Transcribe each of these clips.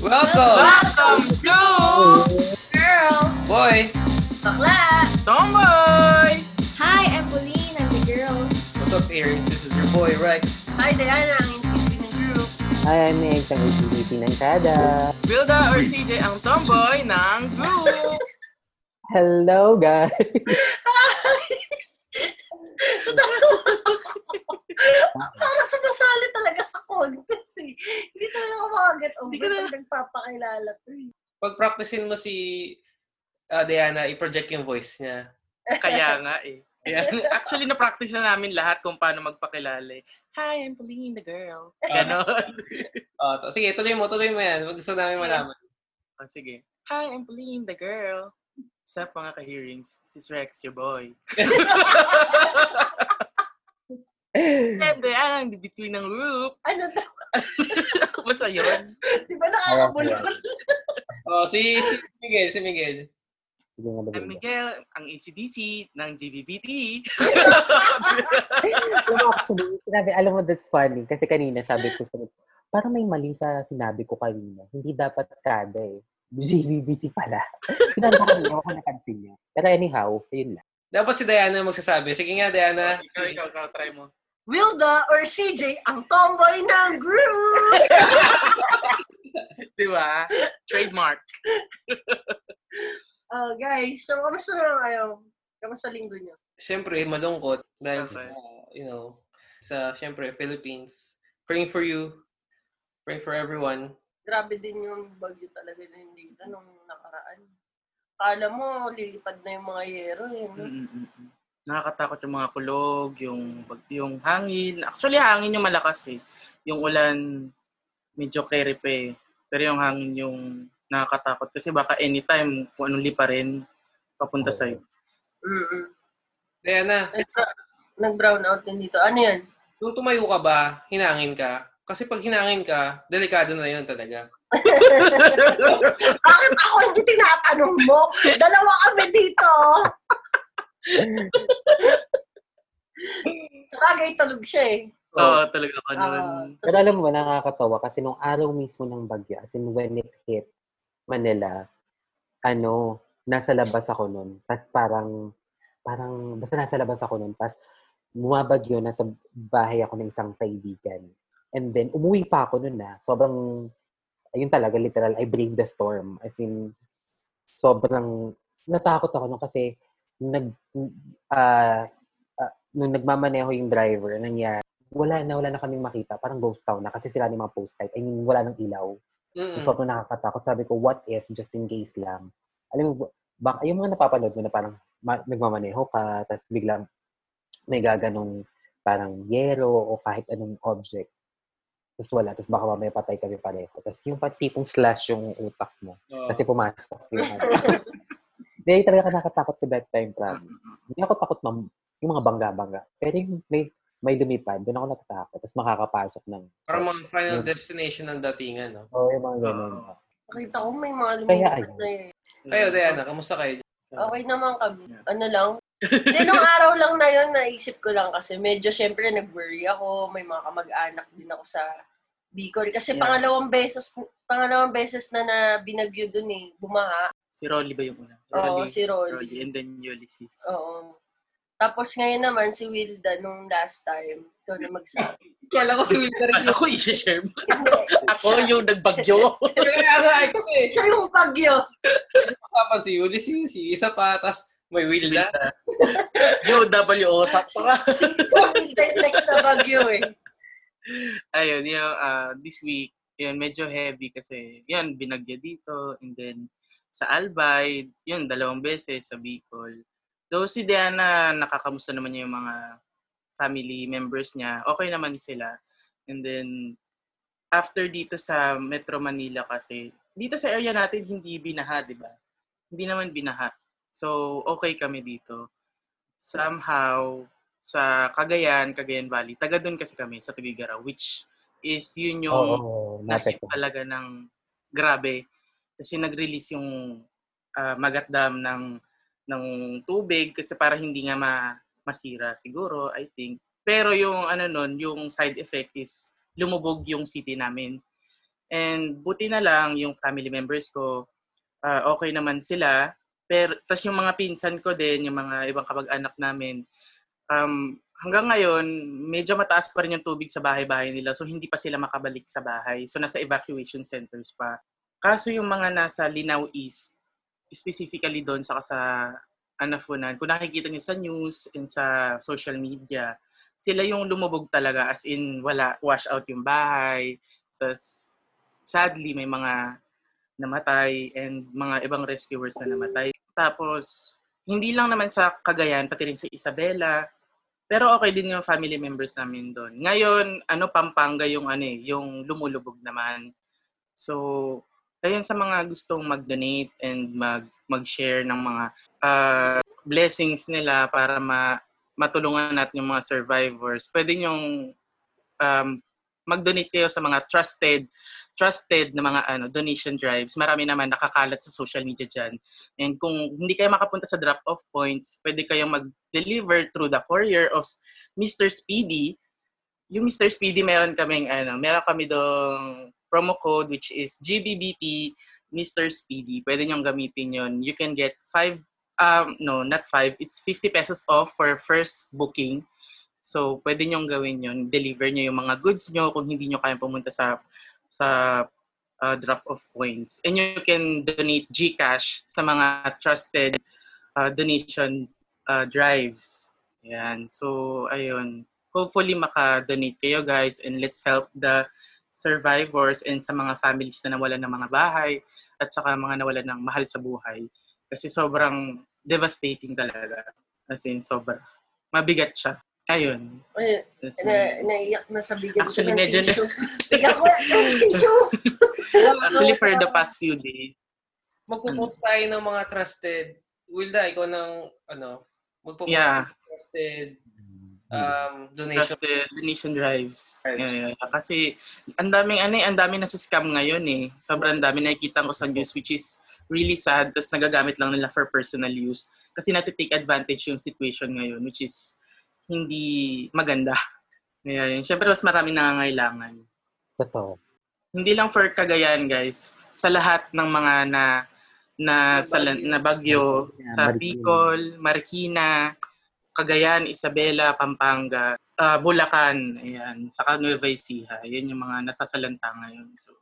Welcome! Welcome to Girl! Boy! Bakla! Tomboy! Hi, I'm Pauline. I'm the girl. What's up, Aries? This is your boy, Rex. Hi, Diana. Ang intensity ng group. Hi, I'm Meg, ang ACDC ng Kada. Wilda or CJ ang tomboy ng group. Hello, guys! Para sumasali talaga sa contest eh. Hindi talaga ako makaget over Hindi ka na- pag nagpapakilala to eh. Pag practicein mo si ah, Diana, i-project yung voice niya. Kaya nga eh. Kaya, actually, na-practice na namin lahat kung paano magpakilala. eh. Hi, I'm Pauline the girl. Ganon. Oh, to- sige, tuloy mo, tuloy mo yan. Gusto namin malaman. oh, sige. Hi, I'm Pauline the girl. Sa mga ka-hearings, sis Rex, your boy. And then, ang between ng group. Ano to? Basta yun. Di ba nakakabulol? Oh, si, si Miguel, si Miguel. Sige nga ba I'm Miguel, ang ACDC ng GBBT. mo, actually, sinabi, alam mo, that's funny. Kasi kanina, sabi ko, parang may mali sa sinabi ko kanina. Hindi dapat kada eh. GVBT pala. Sinabi ko kanina, ako nakansin niya. Pero anyhow, yun lang. Dapat si Diana magsasabi. Sige nga, Diana. ikaw, ikaw, ikaw, try mo. Wilda or CJ ang tomboy ng group! Di ba? Trademark. Oh, guys, so kamusta naman kayo? Kamusta linggo niyo? Siyempre, malungkot. Dahil sa, Okay. you know, sa, siyempre, Philippines. Praying for you. Praying for everyone. Grabe din yung bagyo talaga na hindi nung nakaraan. Kala mo, lilipad na yung mga yero eh. no? Mm-mm-mm. Nakakatakot yung mga kulog, yung pag- yung hangin. Actually, hangin yung malakas eh. Yung ulan, medyo carry pa eh. Pero yung hangin yung nakakatakot. Kasi baka anytime, kung anong lipa rin, papunta sa'yo. Mm-mm. Diana, Nag- Nag-brown out din dito. Ano yan? nung tumayo ka ba, hinangin ka? Kasi pag hinangin ka, delikado na yun talaga. Bakit ako hindi tinatanong mo? Dalawa kami dito. Sa bagay, tulog siya eh. Oo, talaga ka nun. Ah, Pero alam mo, nakakatawa kasi nung araw mismo ng bagyo, as in when it hit Manila, ano, nasa labas ako nun. Tapos parang, parang, basta nasa labas ako nun. Tapos, bumabagyo, nasa bahay ako ng isang kaibigan. And then, umuwi pa ako nun na. Sobrang, ayun talaga, literal, I braved the storm. As in, sobrang, natakot ako nun kasi, nag, ah, ah, nung nagmamaneho yung driver, nangyari, wala na, wala na kaming makita. Parang ghost town na kasi sila ni mga post light. I mean, wala nang ilaw. Mm-mm. So, sobrang nakakatakot. Sabi ko, what if, just in case lang. Alam mo, bak, yung mga napapanood mo na parang ma- nagmamaneho ka, tapos biglang may gaganong parang yero o kahit anong object. Tapos wala. Tapos baka mamaya patay kami pareho. Tapos yung patipong slash yung utak mo. Oo. Kasi pumasok. Yung. Hindi talaga ka nakatakot sa bedtime problem. Hindi ako takot mam, yung mga bangga-bangga. Pero yung may, may lumipad, doon ako natatakot. Tapos makakapasok ng... Parang mga final Mm. destination ng datingan, no? Oo, yung mga ganun. Oo. Nakita ko may mga ayun. na eh. Kayo, Diana, kamusta kayo? Okay naman kami. Ano lang. Hindi, nung araw lang na yun, naisip ko lang kasi medyo syempre nag-worry ako. May mga kamag-anak din ako sa Bicol. Kasi Yeah. pangalawang beses, pangalawang beses na na binagyo dun eh. Bumaha. Si Rolly ba yung una? Oo, Rolly, si Rolly. Rolly. And then Ulysses. Oo. Tapos ngayon naman si Wilda nung last time. Ikaw na magsabi. Kala ko si Winter Ano ko i-share mo? Ako yung nagbagyo. Kaya nga, eh, kasi Siya yung bagyo. usapan si Ulysses, si isa pa, tas may Wilda. Yo, WO, sakto ka. Si, si Wilda yung next na bagyo eh. Ayun, yung ah, this week, yun, medyo heavy kasi, yun, binagya dito, and then, sa Albay, yun, dalawang beses sa Bicol. Though si Diana, nakakamusta naman niya yung mga family members niya, okay naman sila. And then, after dito sa Metro Manila kasi, dito sa area natin, hindi binaha, di ba? Hindi naman binaha. So, okay kami dito. Somehow, sa Cagayan, Cagayan Valley, taga doon kasi kami, sa Tugigaraw, which is yun yung na-hit natin. talaga ng grabe. Kasi nag-release yung ah, Magat Dam ng ng tubig kasi para hindi nga ma, masira siguro, I think. Pero yung ano nun, yung side effect is lumubog yung city namin. And buti na lang yung family members ko, ah, okay naman sila. Pero, tas yung mga pinsan ko din, yung mga ibang kamag-anak namin, um, hanggang ngayon, medyo mataas pa rin yung tubig sa bahay-bahay nila. So, hindi pa sila makabalik sa bahay. So, nasa evacuation centers pa. Kaso yung mga nasa Linao East, specifically doon sa sa Anafunan, kung nakikita niyo sa news and sa social media, sila yung lumubog talaga as in wala wash out yung bahay. Tapos sadly may mga namatay and mga ibang rescuers na namatay. Tapos hindi lang naman sa Cagayan, pati rin sa Isabela. Pero okay din yung family members namin doon. Ngayon, ano Pampanga yung ano eh, yung lumulubog naman. So, ayun sa mga gustong mag-donate and mag mag-share ng mga uh, blessings nila para ma matulungan natin yung mga survivors. Pwede yung um, mag-donate kayo sa mga trusted trusted na mga ano donation drives. Marami naman nakakalat sa social media diyan. And kung hindi kayo makapunta sa drop-off points, pwede kayong mag-deliver through the courier of Mr. Speedy. Yung Mr. Speedy meron kaming ano, meron kami dong promo code which is GBBT Mr. Speedy. Pwede niyong gamitin yon. You can get 5 um no, not 5. It's 50 pesos off for first booking. So, pwede niyong gawin yon. Deliver niyo yung mga goods niyo kung hindi niyo kaya pumunta sa sa uh, drop-off points. And you can donate GCash sa mga trusted uh, donation uh, drives. Yan. So, ayun. Hopefully, maka-donate kayo guys and let's help the survivors and sa mga families na nawalan ng mga bahay at saka mga nawalan ng mahal sa buhay. Kasi sobrang devastating talaga. As in, sobra. Mabigat siya. Ayun. Ay, That's na, naiyak na sa bigyan Actually, ng medyo na-. Bigyan ko yung tissue. Actually, for the past few days, Magpo-post tayo ng mga trusted. Wilda, ikaw ng, ano, magpo-post Yeah. ng trusted um, donation. trusted donation drives. Right. Yeah, yeah. Kasi ang daming ano eh, ang daming nasa scam ngayon eh. Sobrang dami nakikita ko sa news which is really sad tapos nagagamit lang nila for personal use kasi nati-take advantage yung situation ngayon which is hindi maganda. Kaya yun. Siyempre, mas marami nangangailangan. Totoo. Hindi lang for Cagayan, guys. Sa lahat ng mga na na sa na bagyo Yeah, sa. Bicol, Marikina, Cagayan, Isabela, Pampanga, ah, Bulacan, ayan, sa Nueva Ecija. Yan yung mga nasasalanta ngayon. So,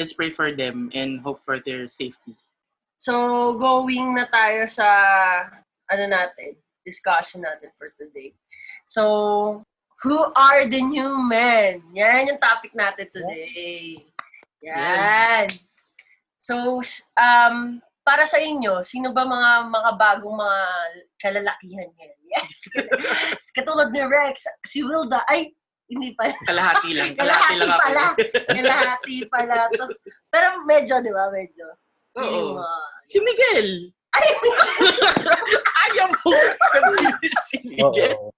let's pray for them and hope for their safety. So, going na tayo sa, ano natin, discussion natin for today. So, who are the new men? Yan yung topic natin today. Yan. So, s- um, para sa inyo, sino ba mga mga bagong mga kalalakihan yan? Yes. Katulad ni Rex, si Wilda, ay, hindi pa. Kalahati lang. Kalahati Kalahati lang ako. pala. Kalahati pala to. Pero medyo, di ba? Medyo. Oo. mo, Si Miguel. Ay, Ayaw mo consider si Miguel. Oo.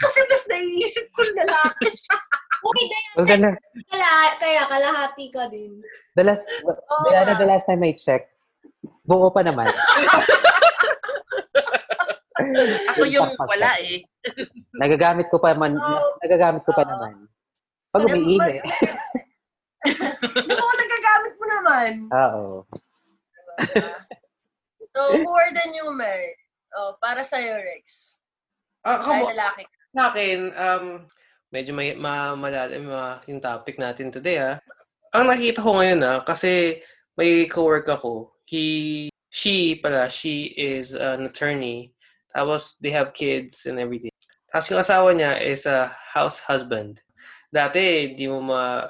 kasi mas naiisip ko lalaki siya. Uy, Diana, Well, the, la- kala, kaya kalahati ka din. the last, Diana, the last time I checked, buo pa naman. Ako yung wala eh. Nagagamit ko pa man, So, nagagamit ko pa naman. Pag umiinit. Di ba nagagamit mo naman? Oo. So, who are the new men? Oh, para sa'yo, Rex. Ah, come on. lalaki. Sa akin, um, medyo may, ma, malalim ma, yung topic natin today, ah. Ang nakita ko ngayon, ah, kasi may cowork ako. He, she pala, she is an attorney. Tapos, they have kids and everything. Tapos yung asawa niya is a house husband. Dati, di mo ma,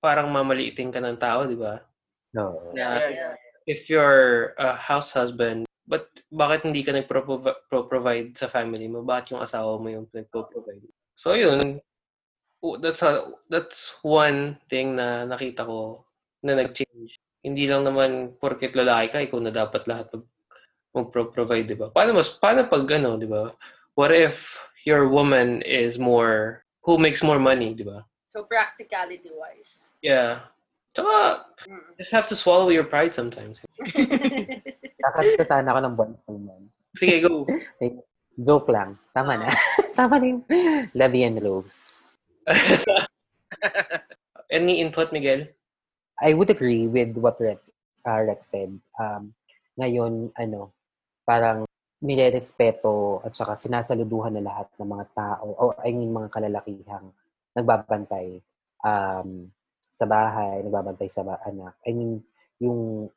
parang mamaliitin ka ng tao, di ba? No. Na Yeah, yeah. if you're a house husband, but bakit hindi ka nagpro-provide sa family mo? Bakit yung asawa mo yung nagpro-provide? So yun, that's a, that's one thing na nakita ko na nag-change. Hindi lang naman porket lalaki ka, ikaw na dapat lahat mag, mag-provide, di ba? Paano mas, paano pag ano, di ba? What if your woman is more, who makes more money, di ba? So, practicality-wise. Yeah. Tsaka, Mm. just have to swallow your pride sometimes. Kakanta sana ako ng bonus naman. Sige, go. Joke lang. Tama na. Tama na yung Labi and Rose. any input, Miguel? I would agree with what Rex, uh, Rex said. Um, ngayon, ano, parang nirerespeto at saka sinasaluduhan na lahat ng mga tao o I mean mga kalalakihang nagbabantay um, sa bahay, nagbabantay sa anak. I mean, yung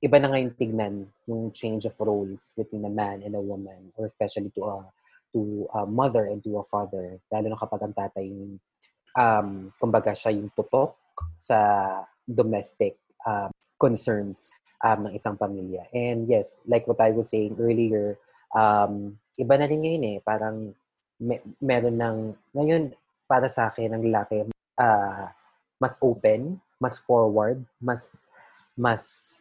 iba na ngayon tignan yung change of roles between a man and a woman or especially to a to a mother and to a father. Lalo na kapag ang tatay yung um, kumbaga siya yung tutok sa domestic um, concerns um, ng isang pamilya. And yes, like what I was saying earlier, um, iba na rin ngayon eh. Parang me- meron ng, ngayon, para sa akin, ang lalaki, ah, mas open, mas forward, mas, mas,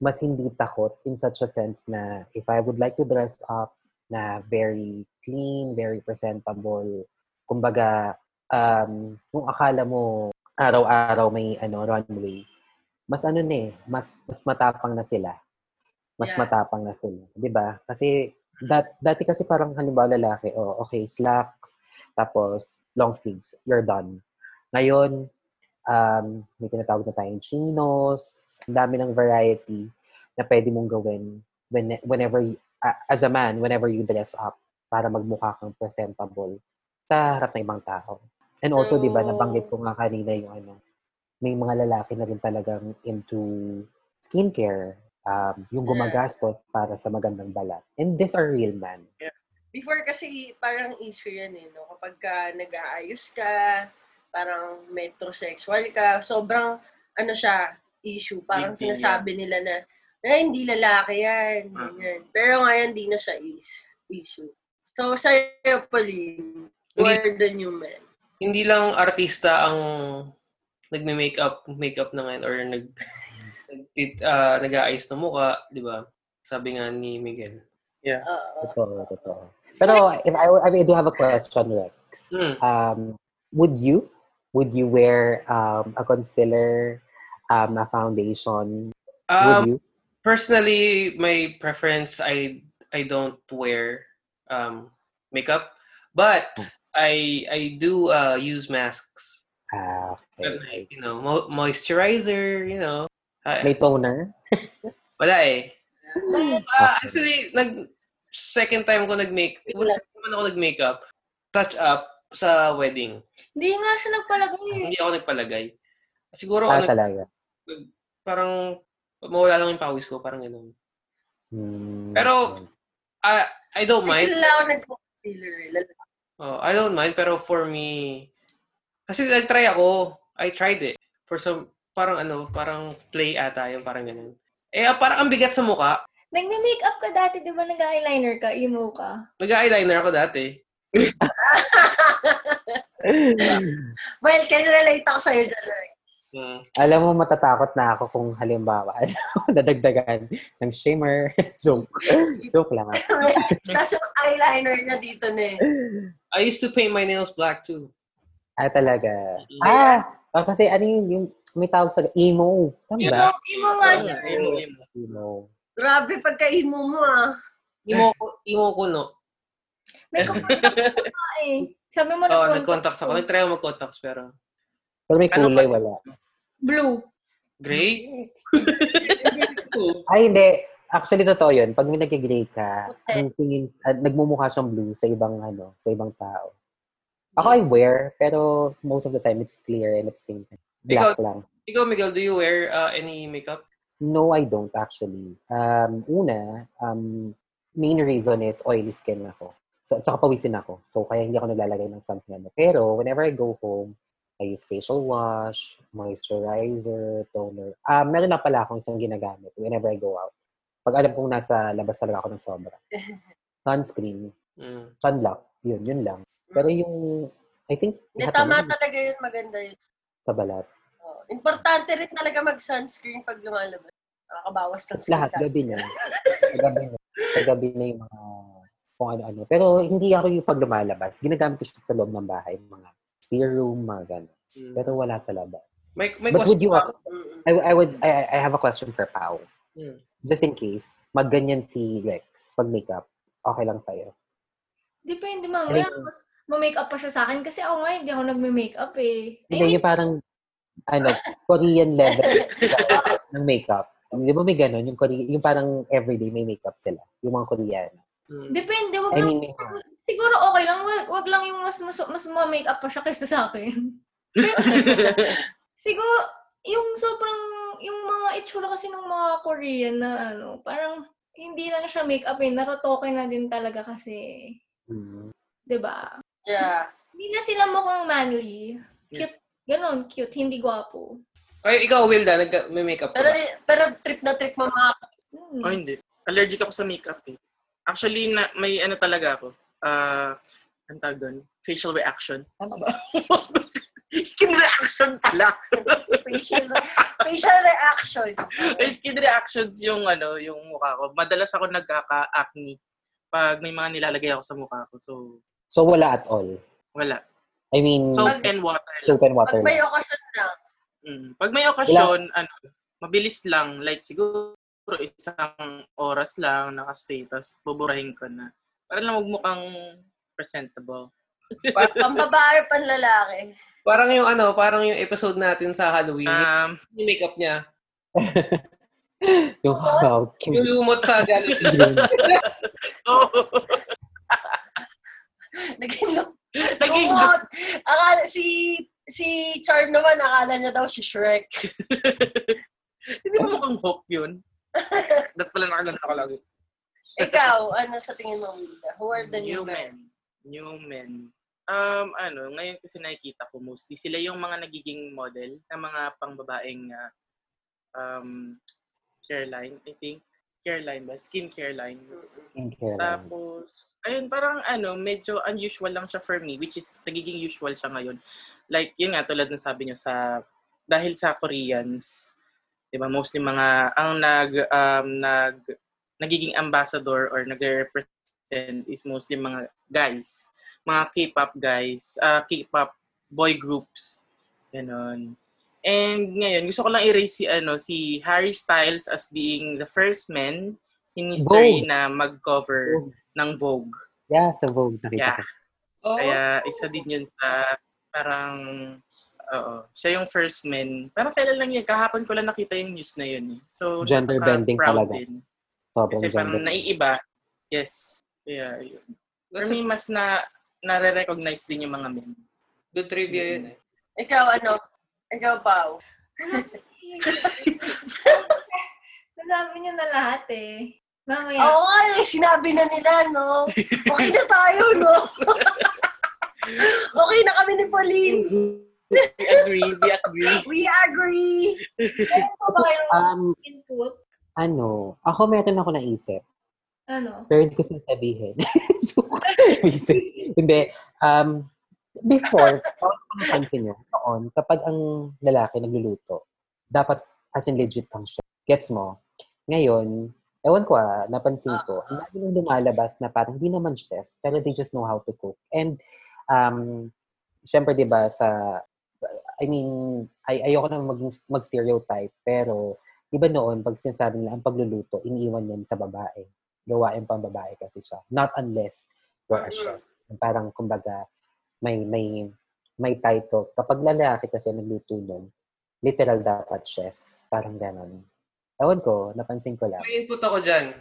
mas hindi takot in such a sense na if I would like to dress up na very clean, very presentable, kumbaga, um, kung akala mo araw-araw may ano runway, mas ano na eh, mas mas matapang na sila. Mas Yeah. matapang na sila, 'di ba? Kasi dat, dati kasi parang halimbawa lalaki, oh, okay, slacks, tapos long sleeves, you're done. Ngayon, um, may tinatawag na tayong chinos, ang dami ng variety na pwede mong gawin when, whenever, a- as a man, whenever you dress up para magmukha kang presentable sa harap ng ibang tao. And also, di ba, So- nabanggit ko nga kanina yung ano, may mga lalaki na rin talagang into skincare, um, yung Yeah. gumagastos para sa magandang balat. And these are real men. Before kasi parang issue yan eh, no? Kapag ka nag-aayos ka, parang metrosexual ka, sobrang ano siya, issue. Parang deal sinasabi nila na, eh, hindi lalaki yan. Ah. ganyan. Pero ngayon, di na siya is- issue. So, sa'yo, Pauline, who Hindi- are the new men? Hindi lang artista ang nagme-makeup, makeup na ngayon or nag nag uh, nag-aayos ng mukha, di ba? Sabi nga ni Miguel. Oo. Totoo, totoo. Pero if I, I, mean, I do have a question, Rex. Hmm. Um, would you, would you wear um, a concealer, um, a foundation? would Um, you? personally, my preference, I I don't wear um, makeup, but I I do uh, use masks. Ah, okay. night, you know, mo- moisturizer, you know. Ah, May toner? wala eh. Ah, actually, nag second time ko nag-make, wala naman ako nag-makeup. Touch up sa wedding. Hindi nga siya nagpalagay eh. Hindi ako nagpalagay. Siguro Ah, ano, talaga. parang mawala lang yung pawis ko, parang gano'n. Hmm, Pero, I I don't mind. kilala ako nag-concealer. eh. Oh, I don't mind pero for me kasi nag-try ako. I tried it for some parang ano, parang play ata yung parang ganun. Eh parang ang bigat sa mukha. Nagme-makeup ka dati, di ba nag-eyeliner ka, emo ka? Nag-eyeliner ako dati. Well, can relate ako sa'yo dyan. Hmm. Alam mo, matatakot na ako kung halimbawa, ano, nadagdagan ng shimmer. Joke. Joke lang. ah. Tapos yung eyeliner niya dito na eh. I used to paint my nails black too. Ah, talaga. Mm. Ah, ah, kasi ano yun, yung may tawag sa emo. Tama Emo, ba? emo nga siya. Emo, emo. Emo. Grabe pagka-emo mo ah. Emo, emo ko no. May contacts ka eh. Sabi mo Oh, na nag-contacts ako. Nag-try ako mag-contacts pero Pero may Ano kulay, pa- wala. Blue. gray? Ay, hindi. Actually, totoo yun. Pag may nag-gray ka, Okay. ang tingin, ah, nagmumukha siyang blue sa ibang, ano, sa ibang tao. Ako, I wear, pero most of the time, it's clear and at the same time. Black lang. Ikaw, Miguel, do you wear uh, any makeup? No, I don't actually. Um, una, um, main reason is oily skin ako. So, tsaka pawisin ako. So, kaya hindi ako naglalagay ng something ano. Pero, whenever I go home, I use facial wash, moisturizer, toner. Ah, meron na pala akong isang ginagamit whenever I go out. Pag alam kong nasa labas talaga ako ng sobra. Sunscreen, Mm. sunblock, yun, yun lang. Pero yung, I think, Hindi, tama talaga yun. Maganda yun. sa balat. Oh, importante rin talaga mag-sunscreen pag lumalabas. Nakakabawas ng skin lahat, gabi na. Sa gabi na. Sa gabi na yung mga kung ano-ano. Pero hindi ako yung pag lumalabas. Ginagamit ko siya sa loob ng bahay. Mga serum, mga gano'n. Mm. Pero wala sa labas. May, may But would you, pa. I, I would, I, I have a question for Pao. Mm. Just in case, magganyan si Rex pag makeup, okay lang sa'yo. Depende mamaya. Ano- Mas ma-makeup pa siya sa akin kasi ako nga hindi ako nagme-makeup eh. I Hindi, mean, yung parang, ano, Korean level ng makeup. Di ba may ganun? Yung, Korea, yung parang everyday may makeup sila. Yung mga Koreano. Mm. Depende, wag I lang, mean, siguro, siguro okay lang, wag, wag lang yung mas, mas, mas ma-makeup pa siya kaysa sa akin. siguro, yung sobrang, yung mga itsura kasi ng mga Korean na ano, parang hindi lang siya makeup eh, narotoke na din talaga kasi, Mm. 'di ba? Yeah. Hindi na sila mukhang manly. Cute, ganun, cute, hindi gwapo. Kayo, ikaw, Wilda, nag- may makeup ka Pero, ba? pero trip na trip mo mga Hmm. Oh, hindi. Allergic ako sa makeup eh. Actually, na, may ano talaga ako. Ah, ang tawag doon? Facial reaction. Tama ba? Skin reaction pala. facial, facial reaction. skin reactions yung ano, yung mukha ko. Madalas ako nagkaka-acne pag may mga nilalagay ako sa mukha ko. So, So, wala at all. wala. I mean, Soap and water soap and water Pag may okasyon lang. Mm. Pag may okasyon, ano, mabilis lang. Like, siguro isang oras lang naka-status, buburahin ko na. Para lang magmukhang presentable. Pa- Pambabae, panlalaki. Parang yung ano, parang yung episode natin sa Halloween. Um, yung makeup niya. Yung how cute. Yung lumot sa Galaxy. Naging lo- naging lumot. Akala, si, si Charm naman, akala niya daw si Shrek. Hindi mo mukhang hook yun. Dapat pala nakagano ka lagi. Ikaw, ano sa tingin mo, Wilda? Who are the new men? New men. Um, ano, ngayon kasi nakikita ko mostly, sila yung mga nagiging model ng mga pangbabaeng uh, um, care line, I think. Care line ba? Skin care lines. Skincare. Tapos, ayun, parang ano, medyo unusual lang siya for me, which is, nagiging usual siya ngayon. Like, yun nga, tulad ng sabi nyo, sa, dahil sa Koreans, di ba, mostly mga, ang nag, um, nag, nagiging ambassador or nagre-represent is mostly mga guys. Mga K-pop guys, uh, K-pop boy groups. Ganon. And ngayon, gusto ko lang i-raise si, ano, si Harry Styles as being the first man in history Vogue. na mag-cover Vogue. ng Vogue. Yeah, sa Vogue nakita Yeah. ko. Oo. Kaya isa din yun sa parang, oo, siya yung first man. Parang kailan lang yun, kahapon ko lang nakita yung news na yun. Eh. So, Gender bending talaga. Din. Sobrang Kasi parang gender. naiiba. Yes. Kaya yun. For me, mas na nare-recognize din yung mga men. good trivia yun eh. Ikaw, ano? Ikaw, Pao. Nasabi niya na lahat eh. Mamaya. Oo nga eh, sinabi na nila, no? Okay na tayo, no? okay na kami ni Pauline. We agree, we agree. We agree. Meron pa ba kayong Um, input? ano, ako meron ako naisip. Ano? Pero hindi ko sasabihin. so. Hindi. Um, before, napansin nyo, noon, kapag ang lalaki nagluluto, dapat as in legit kang chef. Gets mo? Ngayon, ewan ko ah, napansin ko, ang lagi nung lumalabas na parang hindi naman chef, pero they just know how to cook. And, um, syempre, di ba, sa, I mean, ay, ayoko na mag, mag-stereotype, pero, di ba noon, pag sinasabi nila, ang pagluluto, iniiwan yan sa babae gawain pang babae kasi siya. Not unless you're a chef. Parang, kumbaga, may, may, may title. Kapag lalaki kasi nagluto nun, literal dapat chef. Parang ganon. Ewan ko, napansin ko lang. May input ako dyan.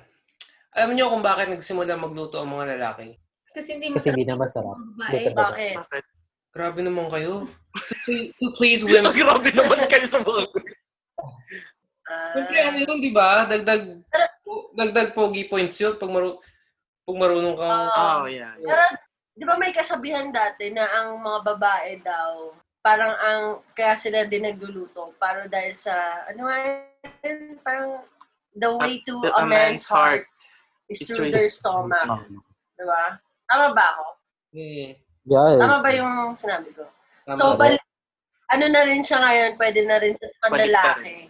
Alam niyo kung bakit nagsimula magluto ang mga lalaki? Kasi hindi Kasi masarap hindi na masarap. babae. Bakit? Bakit? Grabe naman kayo. To, ple- to please women. Grabe naman kayo sa mga Siyempre, ano yun, di ba? Dagdag, dagdag pogi points yun pag, maru pag marunong kang... Ah. Oh, yeah. Pero, di ba may kasabihan dati na ang mga babae daw, parang ang, kaya sila din nagluluto, para dahil sa, ano nga yun, parang, the way to The- a, man's heart, is is through their stomach. Um, Di ba? Tama ba ako? Hmm, yeah. Tama ba yung sinabi ko? tama. So, bal- ano na rin siya ngayon, pwede na rin sa panlalaki.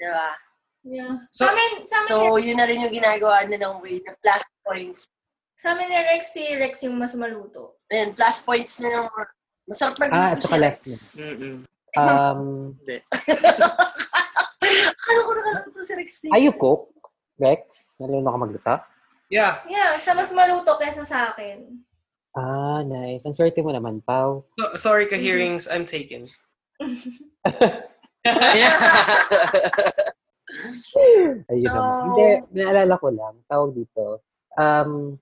Di ba? Yeah. So- sa amin, sa amin, So, yun na rin yung ginagawa nilang way na plus points. Sa amin ni Rex, si Rex yung mas maluto. Ayan, plus points na yung masarap Ah, magluto at si saka Rex. Mm-mm. Um, Hindi. Ano ko nakaluto si Rex dito? are you cook, Rex? Nalino ka magluto? Yeah. Yeah, siya mas maluto kaysa sa akin. Ah, nice. Ang swerte mo naman, Pau. So, sorry ka hearings, I'm taken. Ayun So- naman. Hindi, naalala ko lang, tawag dito. Um,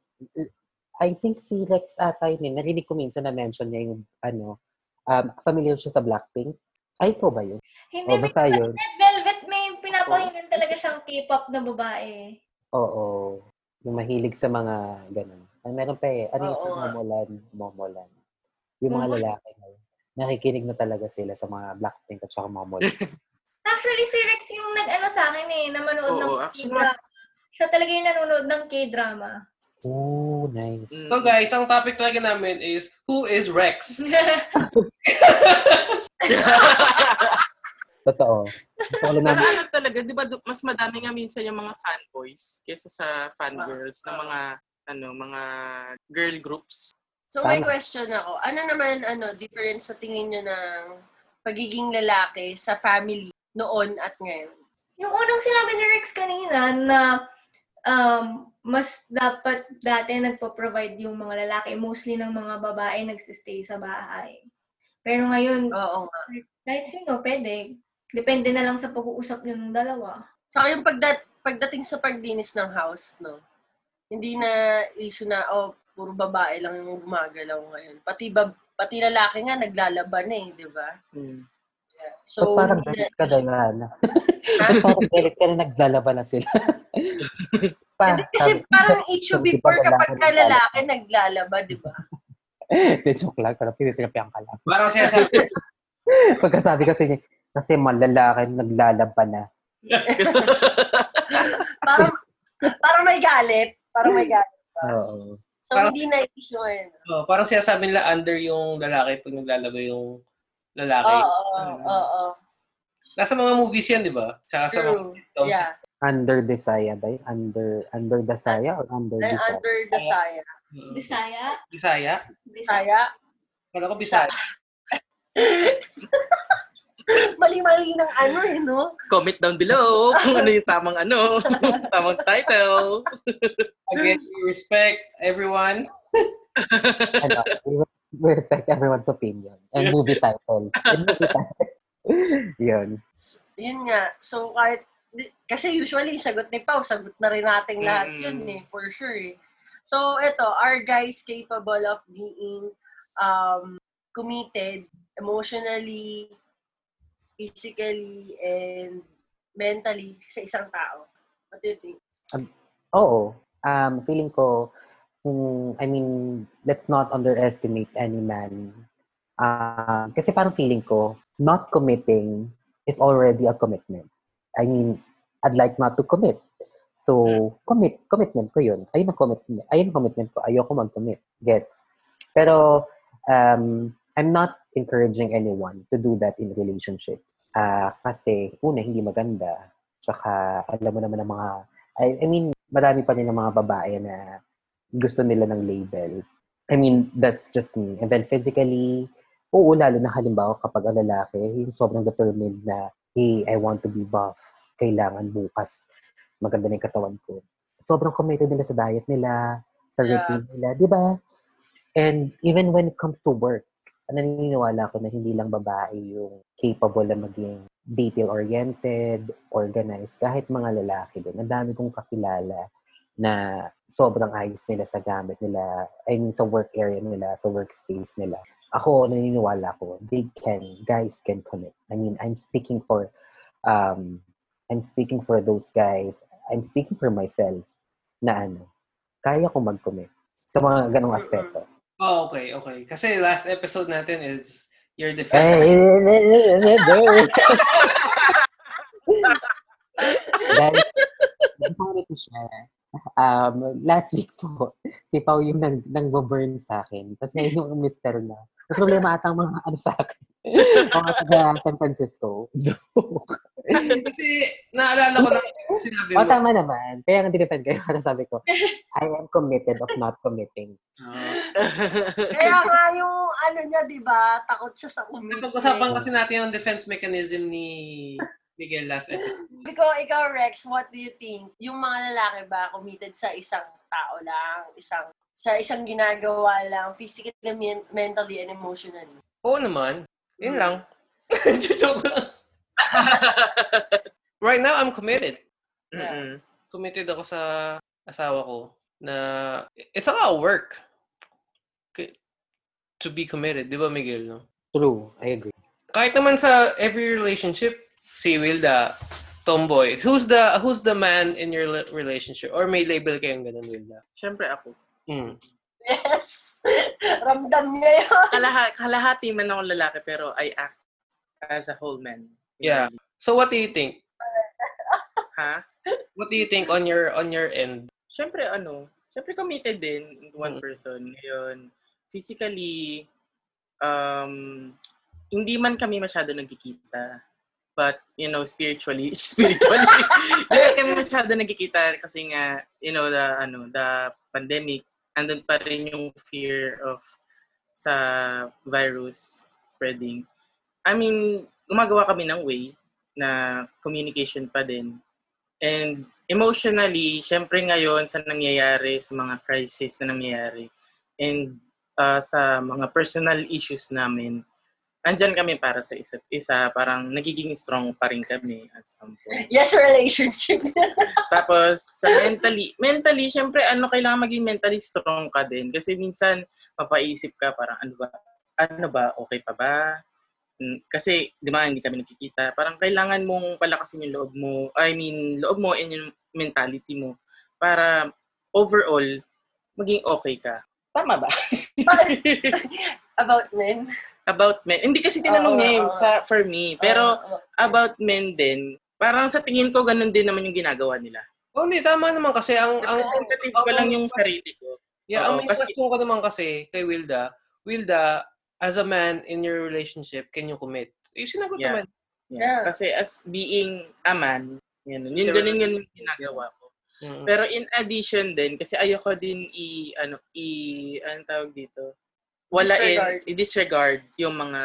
I think si Rex ata yun, eh. narinig ko minsan na mention niya yung, ano, um, familiar siya sa Blackpink. Ay, ito ba yun? Hindi, O, may basta yun. Red Velvet may pinapakinggan talaga siyang K-pop na babae. Oo. Yung mahilig sa mga ganun. Ay, meron pa eh. Ano yung. Momolan? Momolan. Yung mga lalaki na yun. Nakikinig na talaga sila sa mga Blackpink at saka Momolan. Actually, si Rex yung nag-ano sa akin eh, na manood ng Oo, actually. K-drama. Siya talaga yung nanonood ng K-drama. Oh, nice. Mm. So guys, ang topic talaga namin is, who is Rex? Totoo. Totoo namin. ano talaga, di ba mas madami nga minsan yung mga fanboys kaysa sa fangirls ng mga ano mga girl groups. So may question ako. Ano naman ano difference sa tingin nyo ng pagiging lalaki sa family noon at ngayon? yung unang sinabi ni Rex kanina na um, mas dapat dati nagpo-provide yung mga lalaki, mostly ng mga babae nagsistay sa bahay. Pero ngayon, Oo nga. kahit sino, pwede. Depende na lang sa pag-uusap nyo ng dalawa. Saka yung pagdat pagdating sa paglinis ng house, no? Hindi na issue na, oh, puro babae lang yung gumagalaw ngayon. Pati, bab pati lalaki nga naglalaban eh, di ba? So, parang hindi galit na- ka na na. Ba't parang galit ka na naglalaban na sila. pa, Hindi, kasi sabi- parang issue before kapag lalaki ka lalaki naglalaba, di ba? Hindi, joke lang. Pero pinitirapihan ka lang. Parang sinasabi, Pagkasabi kasi niya, kasi malalaki naglalaban na. Parang, parang may galit. Parang may galit. Oo. So, Parang- hindi na issue ngayon. oh, parang sinasabi nila under yung lalaki pag naglalaba yung lalaki. Oo, oo, oo. Nasa mga movies yan, di ba? Tsaka sa mga True. sitcoms. Yeah. Under the saya ba yun? Under, under the saya or under And the saya? under the saya. Mm. Bisaya? Bisaya? Bisaya. Saya. Kala ko Bisaya. Mali-mali ng ano eh, no? Comment down below kung ano yung tamang ano, tamang title. Again, we respect everyone. ano, we, we respect everyone's opinion. And movie titles. And movie titles. Yun. Yun nga. So, kahit, kasi usually, yung sagot ni Pau, sagot na rin nating lahat Mm. yun eh, for sure eh. So, eto, are guys capable of being um, committed emotionally, physically, and mentally sa isang tao? What do you think? Oo. Um, feeling ko, kung, I mean, let's not underestimate any man. Um, kasi parang feeling ko, not committing is already a commitment. I mean, I'd like not to commit. So, commit, commitment ko yun. Ayun ang commitment. Ayun ang commitment ko. Ayoko mag-commit. Gets? Pero, um, I'm not encouraging anyone to do that in relationship. Ah, kasi, una, hindi maganda. Tsaka, alam mo naman ng mga, I, I mean, marami pa rin ng mga babae na gusto nila ng label. I mean, that's just me. And then physically, oo, lalo na halimbawa kapag ang lalaki, yung sobrang determined na, hey, I want to be buff. Kailangan bukas. Maganda na yung katawan ko. Sobrang committed nila sa diet nila, sa Yeah. routine nila, di ba? And even when it comes to work, naniniwala ko na hindi lang babae yung capable na maging detail-oriented, organized, kahit mga lalaki din. Ang dami kong kakilala na sobrang ayos nila sa gamit nila, I mean, sa work area nila, sa workspace nila. Ako, naniniwala ko, they can, guys can commit. I mean, I'm speaking for, um, I'm speaking for those guys. I'm speaking for myself na ano, kaya ko mag-commit sa mga ganong aspeto. Oh, okay, okay. Kasi last episode natin is your defense. Guys, gusto ko rin to share. Um, last week po, si Pao yung nang, nang burn sa akin. Tapos ngayon yung mister na. May problema ata ang mga ano sa akin. mga taga San Francisco. So, Kasi naalala ko lang sinabi o mo. tama naman. Kaya nga dinefend kayo. Para sabi ko, I am committed of not committing. Ah. Kaya nga yung ano niya, di ba, takot siya sa commitment. Napag-usapan kasi natin yung defense mechanism ni Miguel last episode. Ikaw, ikaw, Rex, what do you think? Yung mga lalaki ba committed sa isang tao lang, isang sa isang ginagawa lang, physically, men- mentally, and emotionally? Oo naman. Yun lang. Joke lang. right now, I'm committed. Mm-mm. Committed ako sa asawa ko na it's a lot of work to be committed. Di ba, Miguel? No? True, I agree. Kahit naman sa every relationship, si Wilda, tomboy. Who's the who's the man in your relationship? Or may label kayong ganun, Wilda? Siyempre ako. Mm. Yes. Ramdam niya yun. Kalaha, kalahati man ako lalaki pero I act as a whole man. Yeah. So what do you think? Ha? What do you think on your on your end? Siyempre ano, siyempre committed din in one Mm. person. Ngayon, physically, um, hindi man kami masyado nagkikita. But, you know, spiritually, spiritually, hindi kami masyado nagkikita kasi nga, you know, the, ano, the pandemic, andun pa rin yung fear of sa virus spreading. I mean, gumagawa kami ng way na communication pa din. And emotionally, syempre ngayon sa nangyayari, sa mga crisis na nangyayari, and uh, sa mga personal issues namin, andyan kami para sa isa't isa. Parang nagiging strong pa rin kami at some point. Yes, relationship. Tapos, sa mentally, mentally, syempre, ano, kailangan maging mentally strong ka din. Kasi minsan, mapaisip ka, parang, ano ba, ano ba, okay pa ba? Mm, Kasi, di ba, hindi kami nakikita. Parang kailangan mong palakasin yung loob mo. I mean, loob mo and yung mentality mo. Para, overall, maging okay ka. Tama ba? About men. about men. Hindi kasi tinanong Oo, niya oo. sa, for me. Pero, Oo, oo. about men din, parang sa tingin ko, ganun din naman yung ginagawa nila. Oh, hindi. Tama naman kasi ang... ang Representative ko lang yung sarili ko. Yeah, Oo, ang may kasi- question ko naman kasi kay Wilda, Wilda, as a man in your relationship, can you commit? Yung sinagot Yeah. naman. Yeah. Yeah. Kasi as being a man, yun, yun, ganun yun yung ginagawa ko. Mm. Pero in addition din, kasi ayoko din i, ano, i, anong tawag dito? Wala Disregard. in, i-disregard yung mga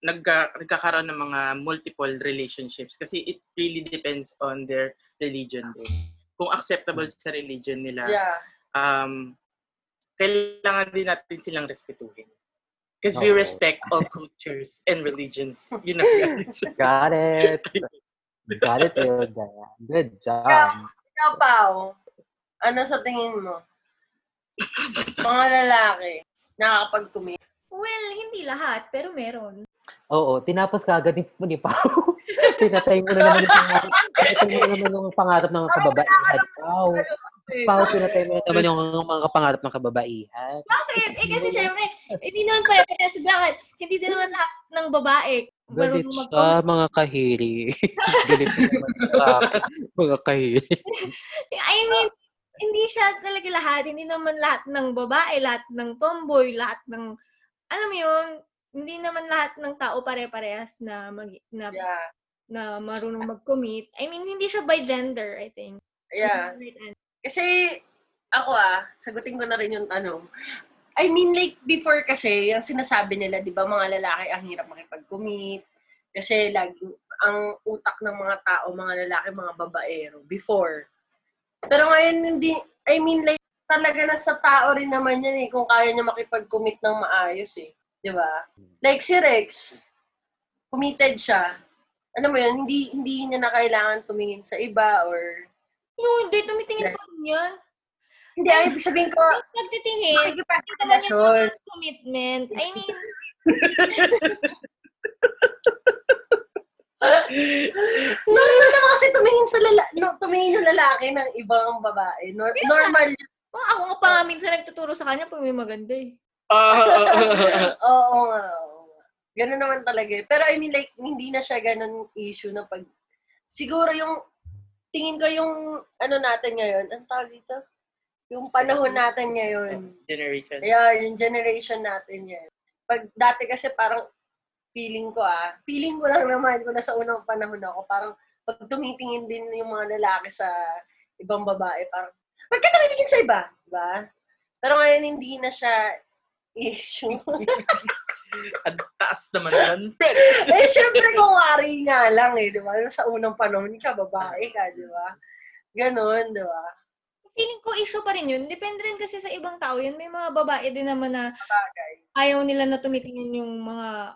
nagka, nagkakaroon ng mga multiple relationships kasi it really depends on their religion din. Kung acceptable sa religion nila, Yeah. um, kailangan din natin silang respetuhin. Because we Oo. respect all cultures and religions. Yun ang guys. Got it. Got it, Hilda. Good job. Ikaw, Pao, ano sa tingin mo? Mga lalaki, nakakapag-commit. Well, hindi lahat, pero meron. Oo, tinapos ka agad ni, ni Pao. Pinatay mo na naman yung pangarap. Pinatay mo na naman yung pangarap ng kababaihan. Pao. Pao, pinatay mo na naman yung mga pangarap ng kababaihan. Bakit? Eh kasi syempre, hindi naman pare-parehas. Bakit? Hindi din naman lahat ng babae. Galit marunong siya, mga kahiri. Galit naman siya. mga kahiri. I mean, hindi siya talaga lahat. Hindi naman lahat ng babae, lahat ng tomboy, lahat ng, alam mo yun, hindi naman lahat ng tao pare-parehas na, mag, na, Yeah. na marunong mag-commit. I mean, hindi siya by gender, I think. Yeah. Kasi, ako ah, sagutin ko na rin yung tanong. I mean, like, before kasi, yung sinasabi nila, di ba, mga lalaki, ang hirap makipag-commit. Kasi, lagi, ang utak ng mga tao, mga lalaki, mga babaero, before. Pero ngayon, hindi, I mean, like, talaga na sa tao rin naman yan eh, kung kaya niya makipag-commit ng maayos eh. Di ba? Like si Rex, committed siya. Ano mo yun, hindi, hindi niya na kailangan tumingin sa iba or No, hindi. Tumitingin pa rin yan. Hindi, ay, ibig sabihin ko, Nagtitingin. Hindi naman makikipag-relasyon. yung commitment. I mean, Normal naman kasi tumingin sa lala no, tumingin yung lalaki ng ibang babae. Nor- normal. oh, ako nga pa nga minsan nagtuturo sa kanya pag may maganda eh. Oo nga. oo nga. Ganun naman talaga eh. Pero I mean like, hindi na siya ganun issue na pag... Siguro yung, tingin ko yung ano natin ngayon, ang tawag dito? Yung panahon natin ngayon. Generation. Ayan, yung generation natin yan. Pag dati kasi parang feeling ko ah, feeling ko lang naman kung nasa unang panahon ako, parang pag tumitingin din yung mga lalaki sa ibang babae, parang, ba't ka tumitingin sa iba? Diba? Pero ngayon hindi na siya issue. Ang taas naman yan. eh, syempre kung wari nga lang eh, di ba? Sa unang panahon ka, babae ka, di ba? Ganon, di ba? Feeling ko issue pa rin yun. Depende rin kasi sa ibang tao yun. May mga babae din naman na Bagay. ayaw nila na tumitingin yung mga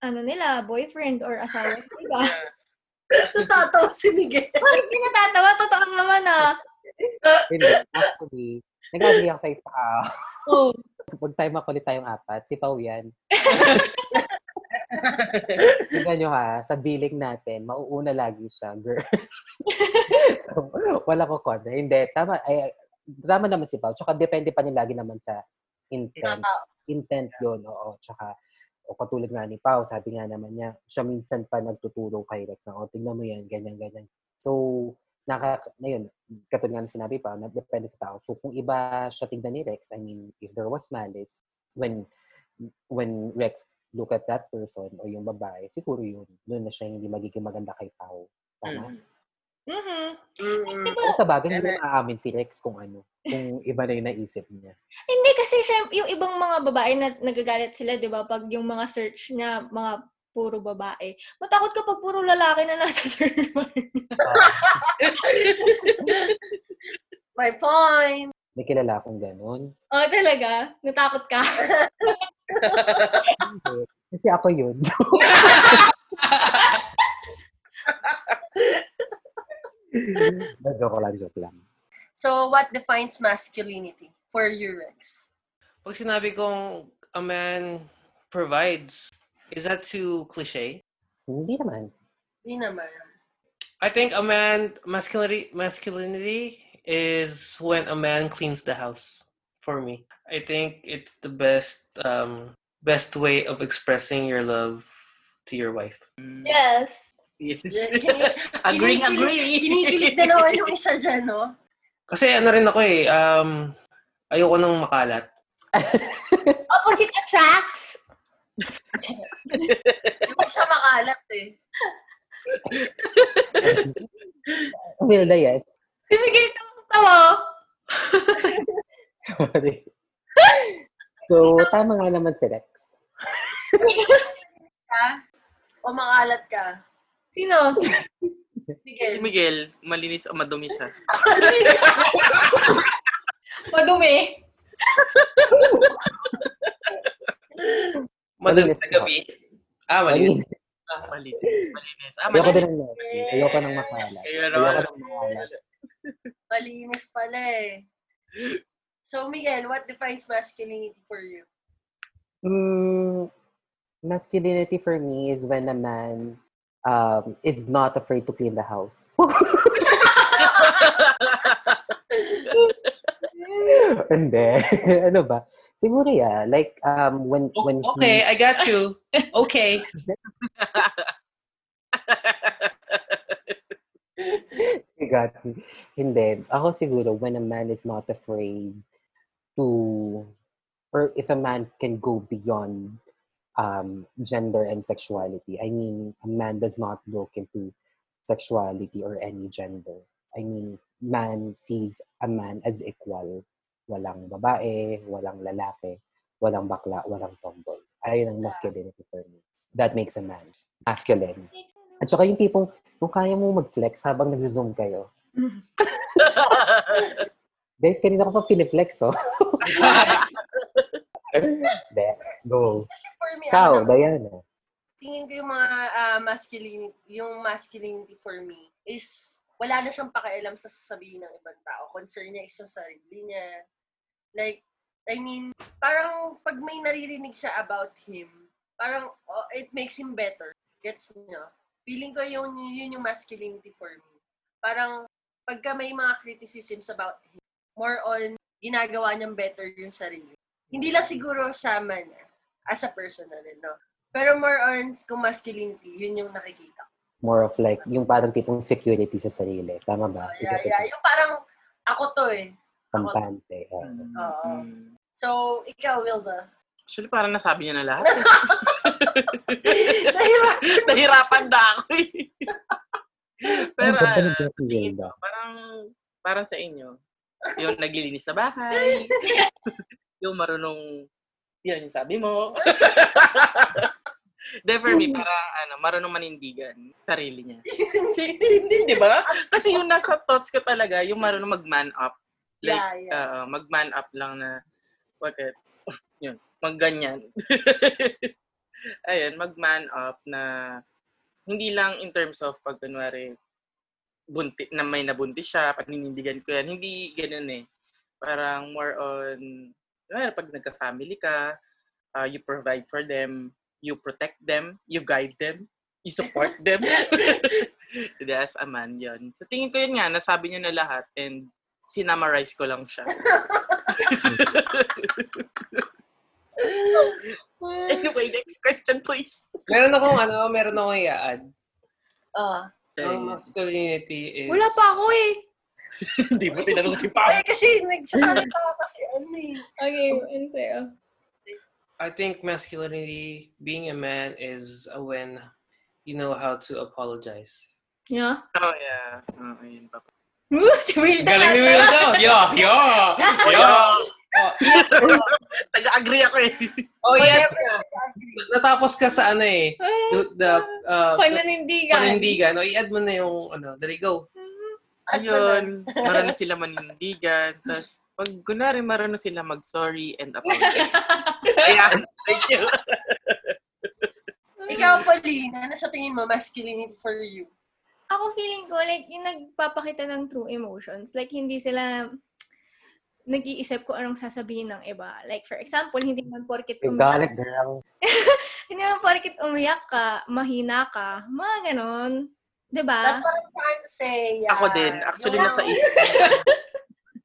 ano nila, boyfriend or asawa nila. Natatawa si Miguel. Bakit di natatawa? Totoo naman ah. Hindi, actually, nag-agree ako kay Pao. Oh. Pag tayo makulit tayong apat, si Pao yan. Tignan nyo ha, sa billing natin, mauuna lagi siya, girl. so, wala ko kontra. Hindi, tama, ay, tama naman si Pao. Tsaka depende pa rin lagi naman sa intent. Intent yun, oo. Tsaka, o katulad nga ni Pao, sabi nga naman niya, siya minsan pa nagtuturo kay Rex na, o tingnan mo yan, ganyan, ganyan. So, naka, na yun, katulad nga na sinabi pa, na depende sa tao. So, kung iba siya tignan ni Rex, I mean, if there was malice, when when Rex look at that person o yung babae, siguro yun. Doon na siya hindi magiging maganda kay Pao. Tama? Mhm. Mm-mm. Di ba? Pero sa bagay, hindi na aamin si Rex kung ano. Kung iba na yung naisip niya. Hindi kasi syem- yung ibang mga babae na nagagalit sila, 'di ba? Pag yung mga search niya, mga puro babae. Matakot kapag puro lalaki na nasa search bar. My point. May kilala akong ganun. oh, talaga? Natakot ka? Kasi ako yun. joke lang, joke lang. So, what defines masculinity for you, Rex? Pag sinabi kong a man provides, is that too cliche? Hindi naman. Di naman. I think a man masculinity masculinity is when a man cleans the house for me. I think it's the best um best way of expressing your love to your wife. yes. Yes. Agreeing, agreeing. Kinikilig naman yung isa dyan, no? Kasi ano rin ako eh, um, ayoko nang makalat. Opposite attracts. Yung isa makalat eh. Wilda, yes. Si Miguel tawa. Sorry. So, tama nga naman si Rex. Ha? O makalat ka? Sino? Si Miguel. Miguel, malinis o madumi siya. Madumi. Malinis sa gabi. Ah, malinis. Ah, malinis. Malinis. Ah, Ayoko din malinis. ng. Ayoko nang makalat. Ayoko nang makalat. Malinis pala eh. So, Miguel, what defines masculinity for you? Mm, masculinity for me is when a man um, is not afraid to clean the house. And Hindi. ano ba? Siguro yeah. Like, um, when, when he- Okay, I got you. Okay. You got me. Hindi. Ako siguro, when a man is not afraid to, or if a man can go beyond um, gender and sexuality. I mean, a man does not look into sexuality or any gender. I mean, man sees a man as equal. Walang babae, walang lalaki, walang bakla, walang tomboy. Ayun ang masculinity for me. That makes a man masculine. At saka yung tipong, kung kaya mo mag-flex habang nag-zoom kayo. Guys, kanina ko pa piniflex, oh. Go. For me, Ikaw, ano Diana. tingin ko yung mga ah, masculinity, yung masculinity for me is wala na siyang pakialam sa sasabihin ng ibang tao. Concern niya is yung sarili niya. Like, I mean, parang pag may naririnig siya about him, parang oh, it makes him better. Gets niyo? Feeling ko yun, yun yung masculinity for me. Parang pagka may mga criticisms about him, more on ginagawa niyang better yung sarili. Hindi lang siguro sama niya as a person na rin, no? Pero more on kung masculinity, yun yung nakikita ko. More of like, yung parang tipong security sa sarili. Tama ba? Yeah, yeah. Yung parang ako to eh. Kampante. oo. Oo. Mm. So, ikaw, Wilda. Actually, parang nasabi niya na lahat. eh. Nahirapan na ako eh. Pero ano, ko, parang, parang sa inyo, yung naglilinis sa bahay, yung marunong, yun yung sabi mo. De, for me, parang, ano, marunong manindigan sarili niya. Hindi, di ba? Kasi yung nasa thoughts ko talaga, yung marunong mag-man up. Like, Yeah, yeah. uh, mag-man up lang na, bakit? Yun, magganyan. ayun, mag-man up na hindi lang in terms of pag kunwari bunti, na may nabuntis siya, paninindigan ko yan. Hindi ganun eh. Parang more on, well, pag nagka-family ka, uh, you provide for them, you protect them, you guide them, you support them. Hindi, as a man, yun. So, tingin ko yun nga, nasabi niya na lahat and sinamarize ko lang siya. anyway, next question, please. Meron akong ano, meron akong i-add. Ah. Ang masculinity is... Wala pa ako eh. Hindi mo tinanong si Pao. Eh, kasi nagsasalita ka kasi ano eh. Okay, ano sa'yo? I think masculinity, being a man, is when you know how to apologize. Yeah. Oh, yeah. Oh, ayun pa. Woo, si Will Galing ni Wildo! Yo! Yo! Yo! Oh, Taga-agree ako eh. oh yeah. Natapos ka sa ano eh. The, the uh, Pananindigan. panindigan. O, i-add mo na yung ano. Dali, go. Ayun. Marano sila manindigan. Tapos, pag kunwari marano sila mag-sorry and apologize. Ayan. Thank you. Ikaw, Paulina, ano sa tingin mo masculinity for you? Ako feeling ko, like, yung nagpapakita ng true emotions. Like, hindi sila nag-iisip ko anong sasabihin ng iba. Like, for example, hindi man porkit umiyak, girl. hindi man porkit umiyak ka, mahina ka, mga ganon. 'Di ba? That's what I'm trying to say. yeah. Ako din. Actually, Yung- nasa isip ko.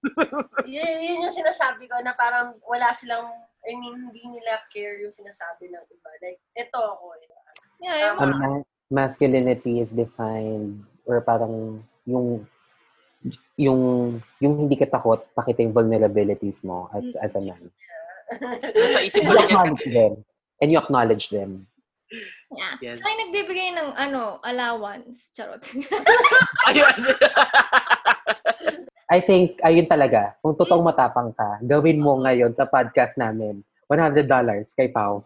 yun, yun yung sinasabi ko na parang wala silang, I mean, hindi nila care yung sinasabi ng iba. Like, ito ako. eh. Yeah, yung Ang ma- masculinity is defined or parang yung yung yung hindi ka takot pakita yung vulnerabilities mo as as a man. Nasa isip And ko you acknowledge them. And you acknowledge them. Yeah. Yes. So, yung nagbibigay ng, ano, allowance. Charot. Ayun. I think, ayun talaga, kung totoong matapang ka, gawin mo ngayon sa podcast namin, $100 kay Pau.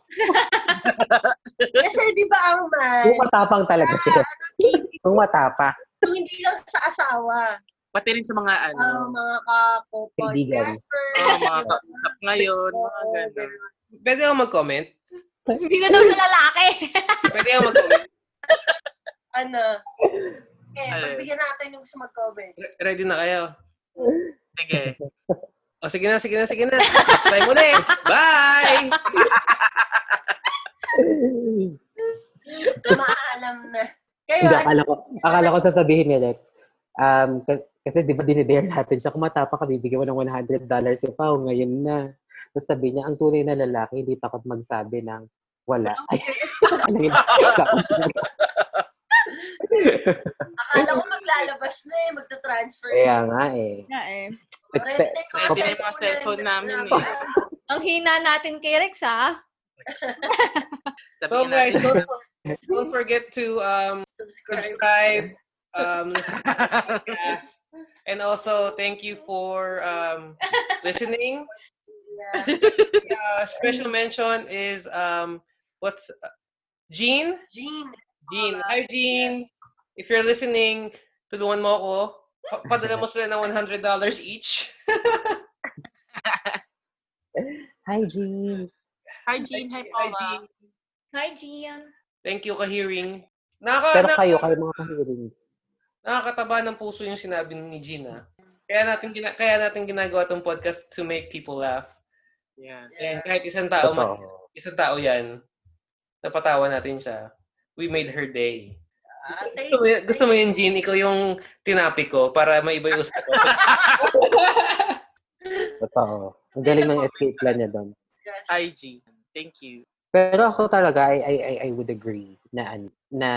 Kasi di ba ang man, Kung matapang talaga siya. Kung matapa. hindi lang sa asawa, Pati rin sa mga ano, ang mga kako Kaibigan. podcasters, oh, mga kausap ngayon, mga gano'n. Pwede ako mag-comment? Hindi na daw siya lalaki. Pwede ako mag-comment? ano, eh, Ano? pagbigyan natin yung gusto mag-comment. Re- Ready na kayo? Sige. O, sige na, sige na, sige na. Next time ulit. Bye! Maalam na. Kayo, Hindi, ano, akala ko, akala ko sasabihin ni Lex, um, ka- kasi di ba dinidare natin siya, kung matapang ka, bibigyan mo ng $100 si Pau, ngayon na. Tapos sabi niya, ang tunay na lalaki, hindi takot magsabi ng wala. Ay, ano akala ko maglalabas na eh, magta-transfer. Kaya nga eh. Yeah, eh. Expect, Ready na yung mga cellphone namin eh. Ang hina natin kay Rex, ha? So Sabihin guys, don't, don't forget to um, Subscribe. subscribe, um, listen to the podcast. And also, thank you for um, listening. Yeah. Uh, special mention is, um, what's, uh, Jean? Jean. Jean. Hi, Jean. If you're listening, tulungan mo ako. Pa- padala mo sila ng $100 each. Hi, Jean. Hi, Jean. Hi, Paula. Hi, Gian. Thank you, ka-hearing. Nakaka, Pero na- kayo, kayo mga ka-hearings. nakakataba ng puso yung sinabi ni Gina. Kaya natin, gina- kaya natin ginagawa tong podcast to make people laugh. Yes. And kahit isang tao man, isang tao yan, napatawa natin siya. We made her day. Ah, Gusto mo, gusto mo yun, Jean? Ikaw yung tinapi ko para maiba yung usapan. Totoo. Ang galing ng escape plan niya doon. Hi, Jean. Thank you. Pero ako talaga, I, I, I, I would agree na, an- na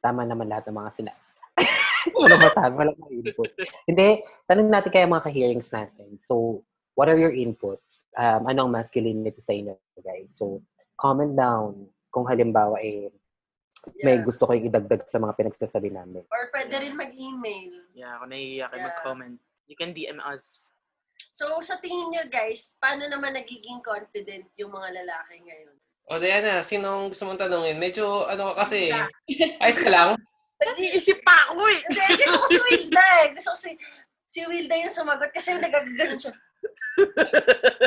tama naman lahat ng mga sinabi. wala masabi, wala mga input. Hindi, tanong natin kaya mga ka-hearings natin. So, what are your inputs? Um, ano ang masculinity sa inyo, guys? So, comment down kung halimbawa eh, may Yeah. gusto kayong idagdag sa mga pinagsasabi namin. Or pwede rin mag-email. Yeah, ako nahihiya kayo Yeah. mag-comment. You can DM us. So, sa tingin nyo guys, paano naman nagiging confident yung mga lalaki ngayon? o, Diana, sinong gusto mong tanongin? Medyo, ano ka kasi, ayos ka lang? Nag-iisip pa ako eh. Hindi, gusto ko si Wilda eh. Gusto ko si, si Wilda yung sumagot kasi nagagano'n siya.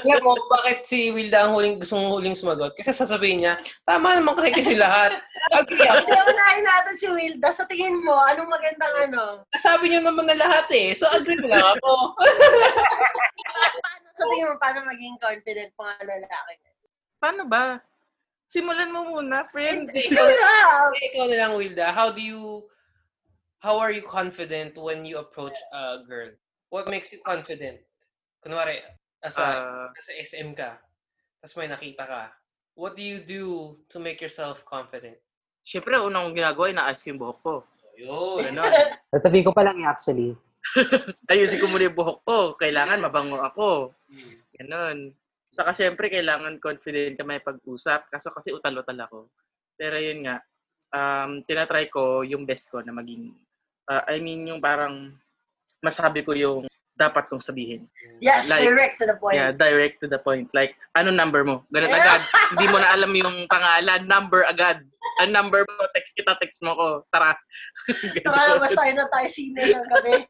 Alam mo, bakit si Wilda ang huling, gustong huling sumagot? Kasi sasabihin niya, tama naman kasi kasi lahat. Agree ako. Hindi, unahin natin si Wilda. Sa tingin mo, anong magandang ano? Sabi niyo naman na lahat eh. So agree na lang ako. Paano, sa tingin mo, paano maging confident mga lalaki? Paano ba? Simulan mo muna, friend. Ikaw, Yeah. ikaw na lang, Wilda. How do you, how are you confident when you approach a girl? What makes you confident? Kunwari, asa, Ah. nasa SM ka, tapos may nakita ka. What do you do to make yourself confident? Siyempre, unang kong ginagawa, ina-ice ko yung buhok ko. Yun. Ganon. Sasabihin ko pa lang eh, actually. Ayusin ko muna yung buhok ko. Kailangan mabango ako. Ganon. Saka syempre, kailangan confident ka may pag-usap. Kaso kasi utal-utal ako. Pero yun nga, um, tinatry ko yung best ko na maging, uh, I mean, yung parang masabi ko yung dapat kong sabihin. Yes, Like, direct to the point. Yeah, direct to the point. Like, ano number mo? Ganun agad. Hindi mo na alam yung pangalan. Number agad. Ang number mo, text kita, text mo ko. Tara. Tara, basta na tayo sine ng gabi.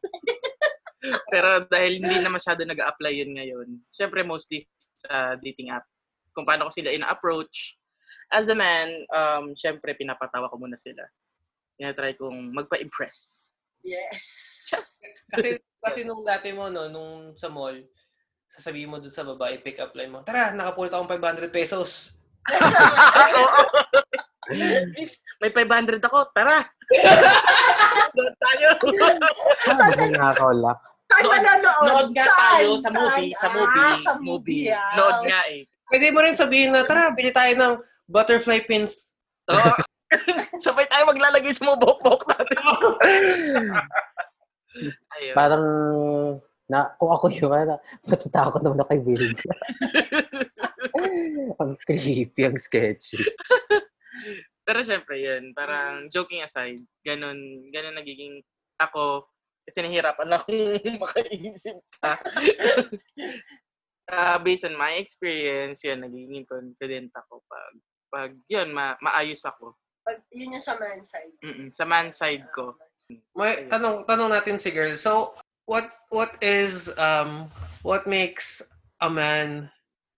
Pero dahil hindi na masyado nag apply yun ngayon, syempre mostly sa dating app. Kung paano ko sila ina-approach. As a man, um, syempre pinapatawa ko muna sila. Tinatry kong magpa-impress. Yes. Kasi, kasi nung dati mo, no, nung sa mall, sasabihin mo dun sa babae, pick up line mo, tara, nakapulot akong 500 pesos. Miss, may 500 ako. Tara! Doon tayo! Saan Saan na ako lak? Tayo Nood- manonood. Nood nga tayo sa movie. Sa movie. Ah, sa movie. ah. Nood nga eh. Pwede mo rin sabihin na, tara, bili tayo ng butterfly pins. Oo. Sabay tayo maglalagay sa mga buhok-buhok natin. Ayun. Parang, na, kung ako yung ano, matatakot naman ako kay Will. ang creepy, ang sketchy. Pero syempre yun, parang joking aside, ganun, ganun nagiging ako, kasi nahihirapan akong makaisip pa. Ah, based on my experience, yun, nagiging confident ako pag, pag yun, ma- maayos ako. Pag, yun yung sa man side. Mm-mm, sa man side ko. May, tanong, tanong natin si girl. So, what what is, um, what makes a man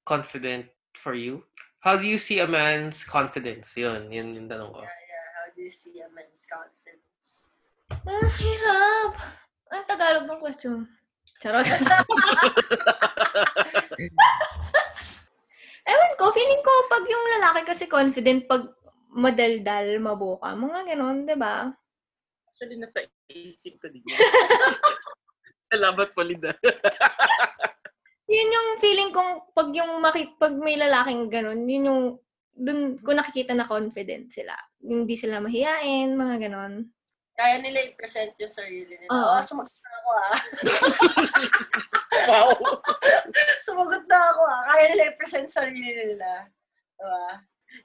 confident for you? How do you see a man's confidence? Yun, yun yung tanong ko. Yeah, yeah. How do you see a man's confidence? Ang hirap. Ang Tagalog ng question. Charot. Ewan ko, feeling ko pag yung lalaki kasi confident, pag madaldal, mabuka, mga ganon, di ba? Actually, nasa isip ko din. Salamat po, Linda. Yun yung feeling kong pag yung makit, pag may lalaking ganon, yun yung dun ko nakikita na confident sila. Hindi sila mahiyain, mga ganon. Kaya nila i-present yung sarili nila. Oo. Oh, sumagot na ako ah. wow. sumagot na ako ah. Kaya nila i-present sarili nila. Diba?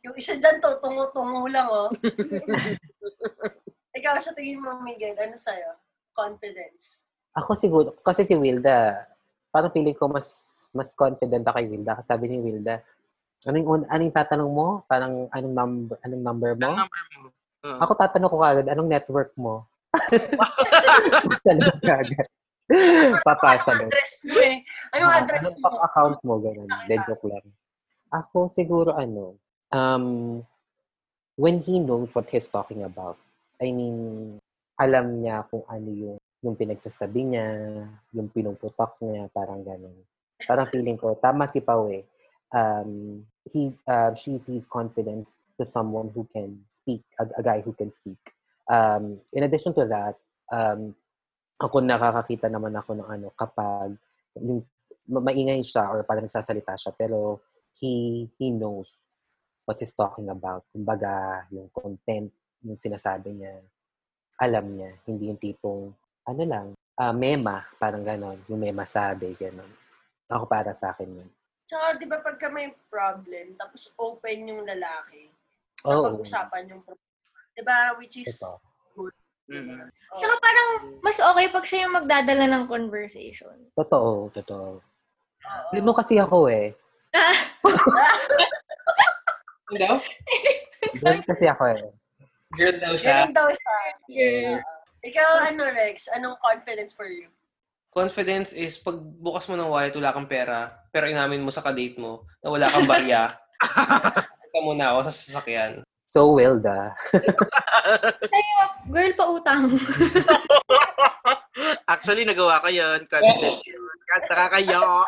Yung isa dyan to, tungo-tungo lang oh. Ikaw, sa tingin mo, Miguel, ano sa'yo? Confidence. Ako siguro, kasi si Wilda, parang feeling ko mas mas confident ako kay Wilda. Kasi sabi ni Wilda, anong, un- anong tatanong mo? Parang anong number, anong number mo? Ang number mo. Oo. Ako tatanong ko kagad, anong network mo? Tanong kagad. Papasa Anong doon. address mo eh? Anong Ah, address anong mo? bank account mo? Ganun. Dead joke lang. Ako siguro ano, um, when he knows what he's talking about, I mean, alam niya kung ano yung yung pinagsasabi niya, yung pinuputok niya, parang ganun. Parang feeling ko, tama si Pao eh. Um, he, uh, she sees confidence to someone who can speak, a, a guy who can speak. Um, in addition to that, um, ako nakakakita naman ako ng ano, kapag yung ma- maingay siya or parang nagsasalita siya, pero he, he knows what he's talking about. Kumbaga, yung content, yung sinasabi niya, alam niya. Hindi yung tipong, ano lang, ah, mema, parang ganon. Yung mema sabi, ganon. Ako para sa akin yun. Tsaka, di ba pagka may problem, tapos open yung lalaki, Oo. pag-usapan yung problema. Di ba? Which is, Ito. Mm. oh, Tsaka parang mas okay pag siya yung magdadala ng conversation. Totoo, totoo. oo. Lino kasi ako eh. Daw? Girl kasi ako eh. Girl daw siya. Ganun daw siya. Yeah. Ikaw, ano, Rex? Anong confidence for you? confidence is pag bukas mo ng wallet, wala kang pera, pero inamin mo sa kadate mo na wala kang barya. Ito muna ako sa sasakyan. So, Wilda. Girl, pa utang. Actually, nagawa ko yun. Confident yun. Nakakaya.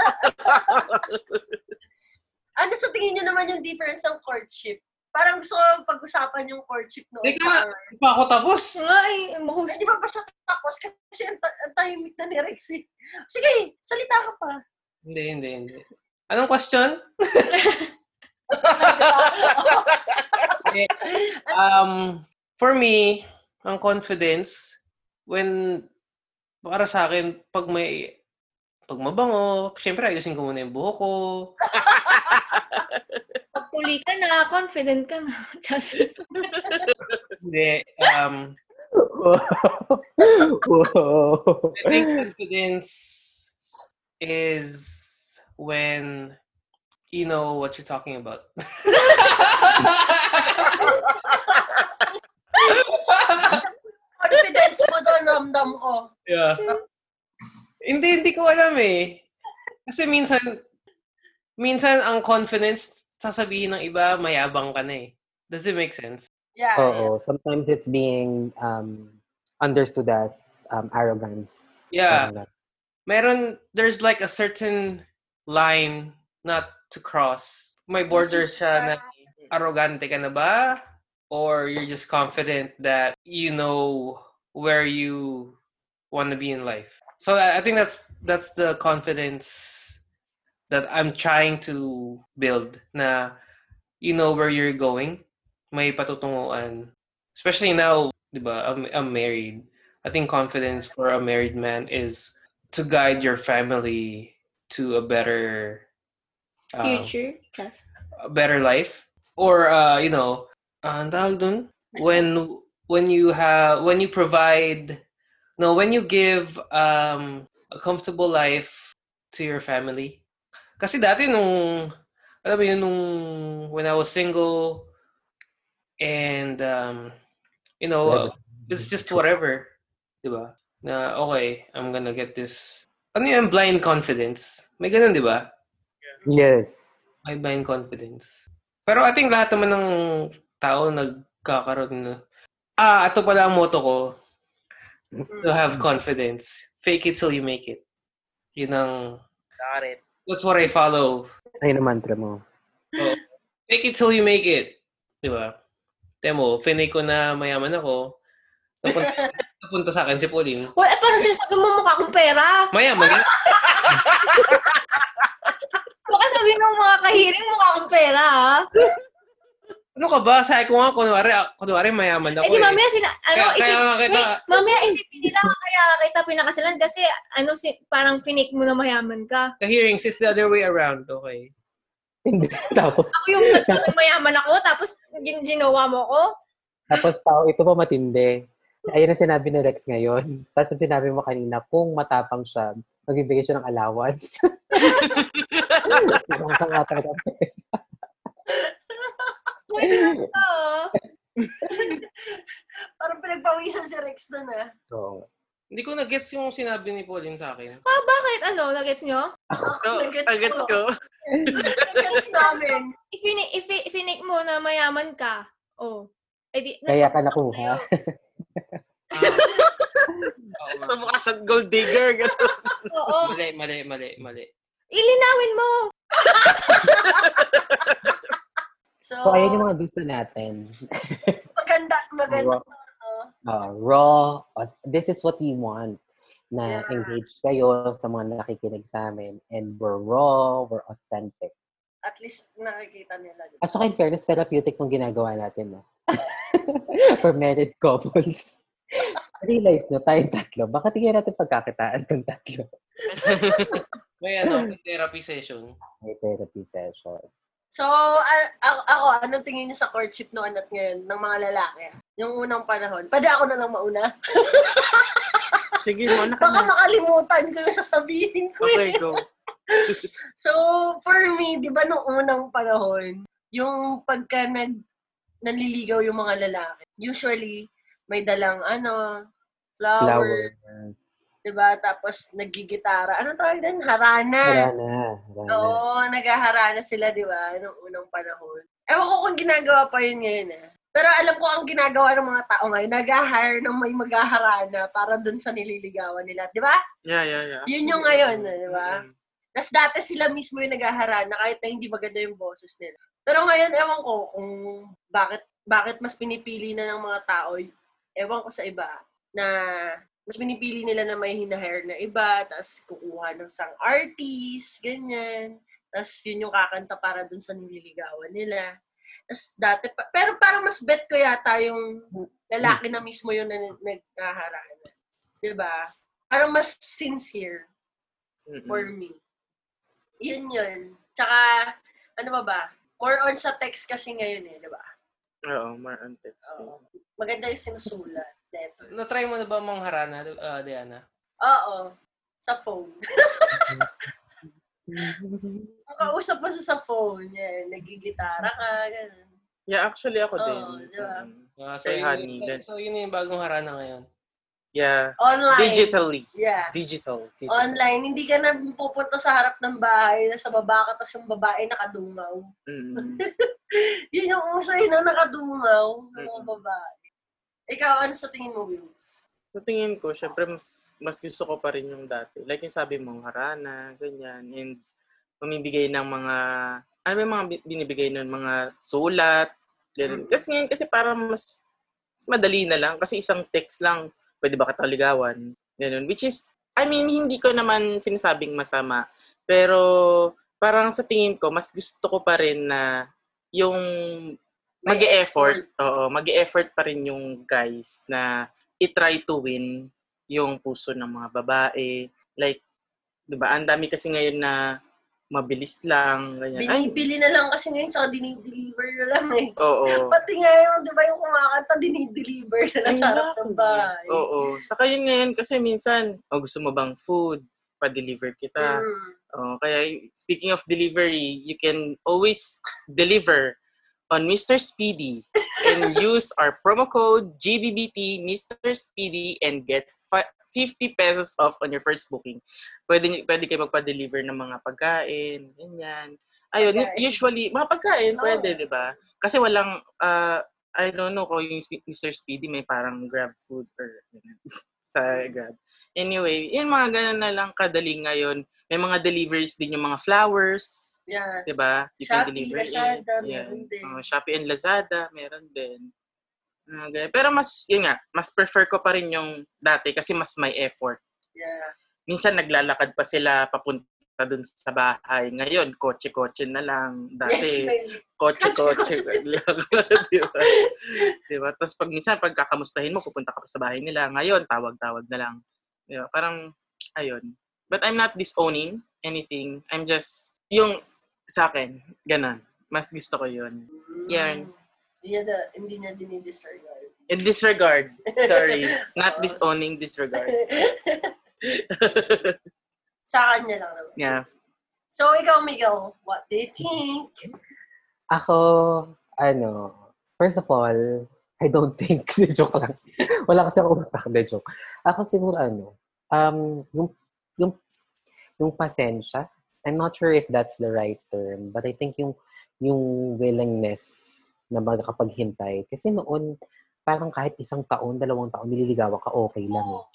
Ano sa tingin niyo naman yung difference ng courtship? Parang gusto ko pag-usapan yung courtship noon. Hindi ka, di pa ako tapos. Ay, mahus. Hindi ba ba siya tapos? Kasi ang, ang tahimik na ni Rex eh. Sige, salita ka pa. Hindi, hindi, hindi. Anong question? um, for me, ang confidence, when, para sa akin, pag may, pag mabango, syempre ayusin ko muna yung buhok ko. Pag tuli ka na, confident ka na. Just, Hindi, um. I think confidence is when you know what you're talking about. Confidence mo doon, ramdam ko. yeah. hindi, hindi ko alam eh. Kasi minsan, minsan ang confidence, sasabihin ng iba, mayabang ka na eh. Does it make sense? Yeah. Oo. Sometimes it's being um, understood as um, arrogance. Yeah. Meron, there's like a certain line not to cross. May border siya na arrogante ka na ba? Or you're just confident that you know where you want to be in life. So I think that's that's the confidence that I'm trying to build na you know where you're going. May patutunguhan. Especially now, di ba, I'm, I'm married. I think confidence for a married man is to guide your family to a better um, future. A better life or uh you know uh, dun? when when you have when you provide no when you give um a comfortable life to your family kasi dati nung alam mo yun nung when I was single and um you know uh, it's just whatever diba na okay I'm gonna get this ano yung blind confidence may ganun diba Yes. may blind confidence. Pero I think lahat naman ng tao nagkakaroon na, ah, ito pala ang motto ko. To have confidence. Fake it till you make it. Yun ang, Got it. That's what I follow. Ayun ang mantra mo. Fake it till you make it. Di ba? Temo, finake ko na mayaman ako. Napunta, napunta sa akin si Pauline. Well, eh, parang sinasabi mo mukha akong pera. Mayaman. Baka sabi ng mga kahiring mukha akong pera, ha? Ano ka ba? Sabi ko nga, kunwari, ah, kunwari mayaman ako Eh, di eh. mamaya sina... Ano, Kaya- kaya isip, nga kita- wait, mamaya isipin nila kaya kita pinakasalan kasi ano, si, parang finik mo na mayaman ka. The hearings is the other way around. Okay. Hindi. Tapos, Ako yung nagsabing mayaman ako, tapos gin- ginawa mo ko. tapos tao, ito pa matindi. Ayun ang sinabi ni Rex ngayon. Tapos ang sinabi mo kanina, kung matapang siya, magbibigay siya ng allowance. Pangatang Oo. Parang pinagpawisan si Rex doon ah. Oo. Hindi ko na-gets yung sinabi ni Pauline sa akin. Ah, bakit? Ano? Nagets nyo? So, Nagets agets ko. ko. Nagets namin. If, fini- if, if finik mo na mayaman ka, oh, edi, Kaya ka nakuha. Sa mukha siyang gold digger. Oo. Mali, mali, mali, mali. Ilinawin mo. So, So, ayun yung mga gusto natin. maganda, maganda. Raw. Uh, raw. This is what we want. Na Yeah. engage kayo sa mga nakikinig sa amin. And we're raw, we're authentic. At least nakikita nila. At saka in fairness, therapeutic ng ginagawa natin, no? For married couples. Realize nyo, tayong tatlo. Baka tingnan natin pagkakitaan ng tatlo. May ano, may therapy session. May therapy session. So, a- a- ako, anong tingin niyo sa courtship noon at ngayon ng mga lalaki? Yung unang panahon. Pwede ako na lang mauna. Sige mo, Baka naka makalimutan ko yung sasabihin ko. Okay, eh. go. So, for me, di ba nung unang panahon, yung pagka nag, nanliligaw yung mga lalaki, usually, may dalang ano, flower, Flower. Diba? Tapos nagigitara. Anong tawag din? Harana. Harana. Harana. Oo, naghaharana sila, di ba? Nung unang panahon. Ewan ko kung ginagawa pa yun ngayon eh. Pero alam ko ang ginagawa ng mga tao ngayon, nag-hire ng may maghaharana para dun sa nililigawan nila. Di ba? Yeah, yeah, yeah. Yun yung ngayon, eh, di ba? Mm. Tapos dati sila mismo yung naghaharana kahit na hindi maganda yung boses nila. Pero ngayon, ewan ko kung bakit bakit mas pinipili na ng mga tao, ewan ko sa iba, na mas pinipili nila na may hinahair na iba, tapos kukuha ng sang artist, ganyan. Tapos yun yung kakanta para dun sa nililigawan nila. Tapos dati pa, pero parang mas bet ko yata yung lalaki na mismo yun na naghaharana. Diba? Parang mas sincere Mm-mm. for me. Yun yun. Tsaka, ano ba ba? More on sa text kasi ngayon eh, di ba? Oo, more on texting. Oo. Maganda yung sinusulat. Letters. Na-try mo na ba mga harana, uh, Diana? Oo. Sa phone. Makausap mo sa sa phone. Yan. Nagigitara ka. Ganun. Yeah, actually ako din. Oo, di ba? Mm. Uh, so, Kay yun, Honey, yun- gan- so, yun yung bagong harana ngayon. Yeah. Online. Digitally. Yeah. Digital. Digital. Online. Hindi ka na pupunta sa harap ng bahay, nasa baba ka, tapos yung babae nakadungaw. Mm. Yun yung uso yun, no? nakadungaw ng mga babae. Ikaw, ano sa tingin mo, Wills? Sa tingin ko, syempre mas, mas gusto ko pa rin yung dati. Like yung sabi mo, harana, ganyan. And pumibigay ng mga, ano ba yung mga bi- binibigay nun? Mga sulat. Ganun. Mm. Kasi ngayon, kasi parang mas, mas madali na lang. Kasi isang text lang, pwede ba kataligawan? Ganun. Which is, I mean, hindi ko naman sinasabing masama. Pero parang sa tingin ko, mas gusto ko pa rin na yung Mag-e-effort. Oo, mag-e-effort pa rin yung guys na i-try to win yung puso ng mga babae. Like, 'di ba? Ang dami kasi ngayon na mabilis lang, ganyan. Binibili na lang kasi ngayon, tsaka dinideliver na lang eh. oo. Pati nga yung, di ba yung kumakanta, dinideliver na lang sa harap ng bahay. Oo. Saka yun ngayon kasi minsan, oh, gusto mo bang food? Pa-deliver kita. Mm. Oh, kaya speaking of delivery, you can always deliver on Mr. Speedy and use our promo code GBBT Mr. Speedy and get fi- 50 pesos off on your first booking. Pwede, pwede kayo magpa-deliver ng mga pagkain, ganyan. Ayun, Pagkain. usually, mga pagkain, Oo. pwede, di ba? Kasi walang, uh, I don't know kung yung Mr. Speedy may parang grab food or sa grab. Anyway, yun mga ganun na lang kadali ngayon. May mga deliveries din yung mga flowers, Yeah. 'di ba? Shopee, Lazada, Yan. meron din. Oh, Shopee and Lazada, meron din. Ganyan. Pero mas, yun nga, mas prefer ko pa rin yung dati kasi mas may effort. Yeah. Minsan naglalakad pa sila papunta dun sa bahay. Ngayon, kotse-kotse na lang. Yes, Dati, may, kotse-kotse Kotse-kotse. lang. di ba? Di ba? Tapos pag minsan, pag kakamustahin mo, pupunta ka pa sa bahay nila. Ngayon, tawag-tawag na lang. Di ba? Parang, ayun. But I'm not disowning anything. I'm just, yung sa akin, ganun. Mas gusto ko yun. Yan. Hindi niya, da- hindi niya dinidisregard. In disregard. Sorry. Not disowning, disregard. sa kanya lang naman. Yeah. So, ikaw, Miguel, what do you think? Ako, ano, first of all, I don't think, de joke lang. Wala kasi ako utak, de joke. Ako siguro, ano, um, yung, yung, yung pasensya, I'm not sure if that's the right term, but I think yung, yung willingness na magkapaghintay. Kasi noon, parang kahit isang taon, dalawang taon, nililigawan ka, okay lang eh.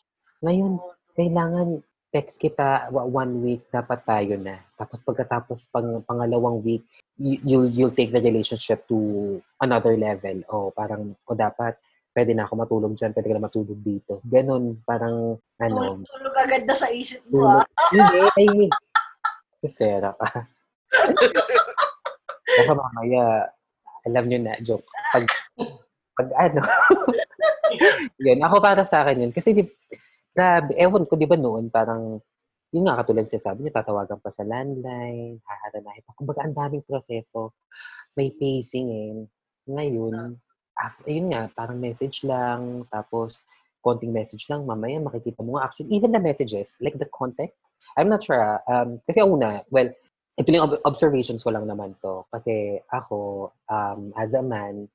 Ngayon, kailangan text kita one week dapat tayo na tapos pagkatapos pang pangalawang week y- you'll you'll take the relationship to another level o parang o dapat pwede na ako matulog dyan, pwede ka na matulog dito. Ganon, parang, ano, Tulog, tulog agad na sa isip mo, ah. Hindi, I mean, Kusera ka. Baka mamaya, alam nyo na, joke. Pag, pag ano, yun, ako para sa akin yun. Kasi, di, grabe, ewan ko, di ba noon, parang, yun nga, katulad siya sabi niya, tatawagan pa sa landline, haharanahin pa. Kumbaga, ang daming proseso. May pacing eh. Ngayon, after, yun nga, parang message lang, tapos, konting message lang, mamaya makikita mo nga. Actually, even the messages, like the context, I'm not sure, ah, um, kasi una, well, ito yung ob- observations ko lang naman to. Kasi ako, um, as a man,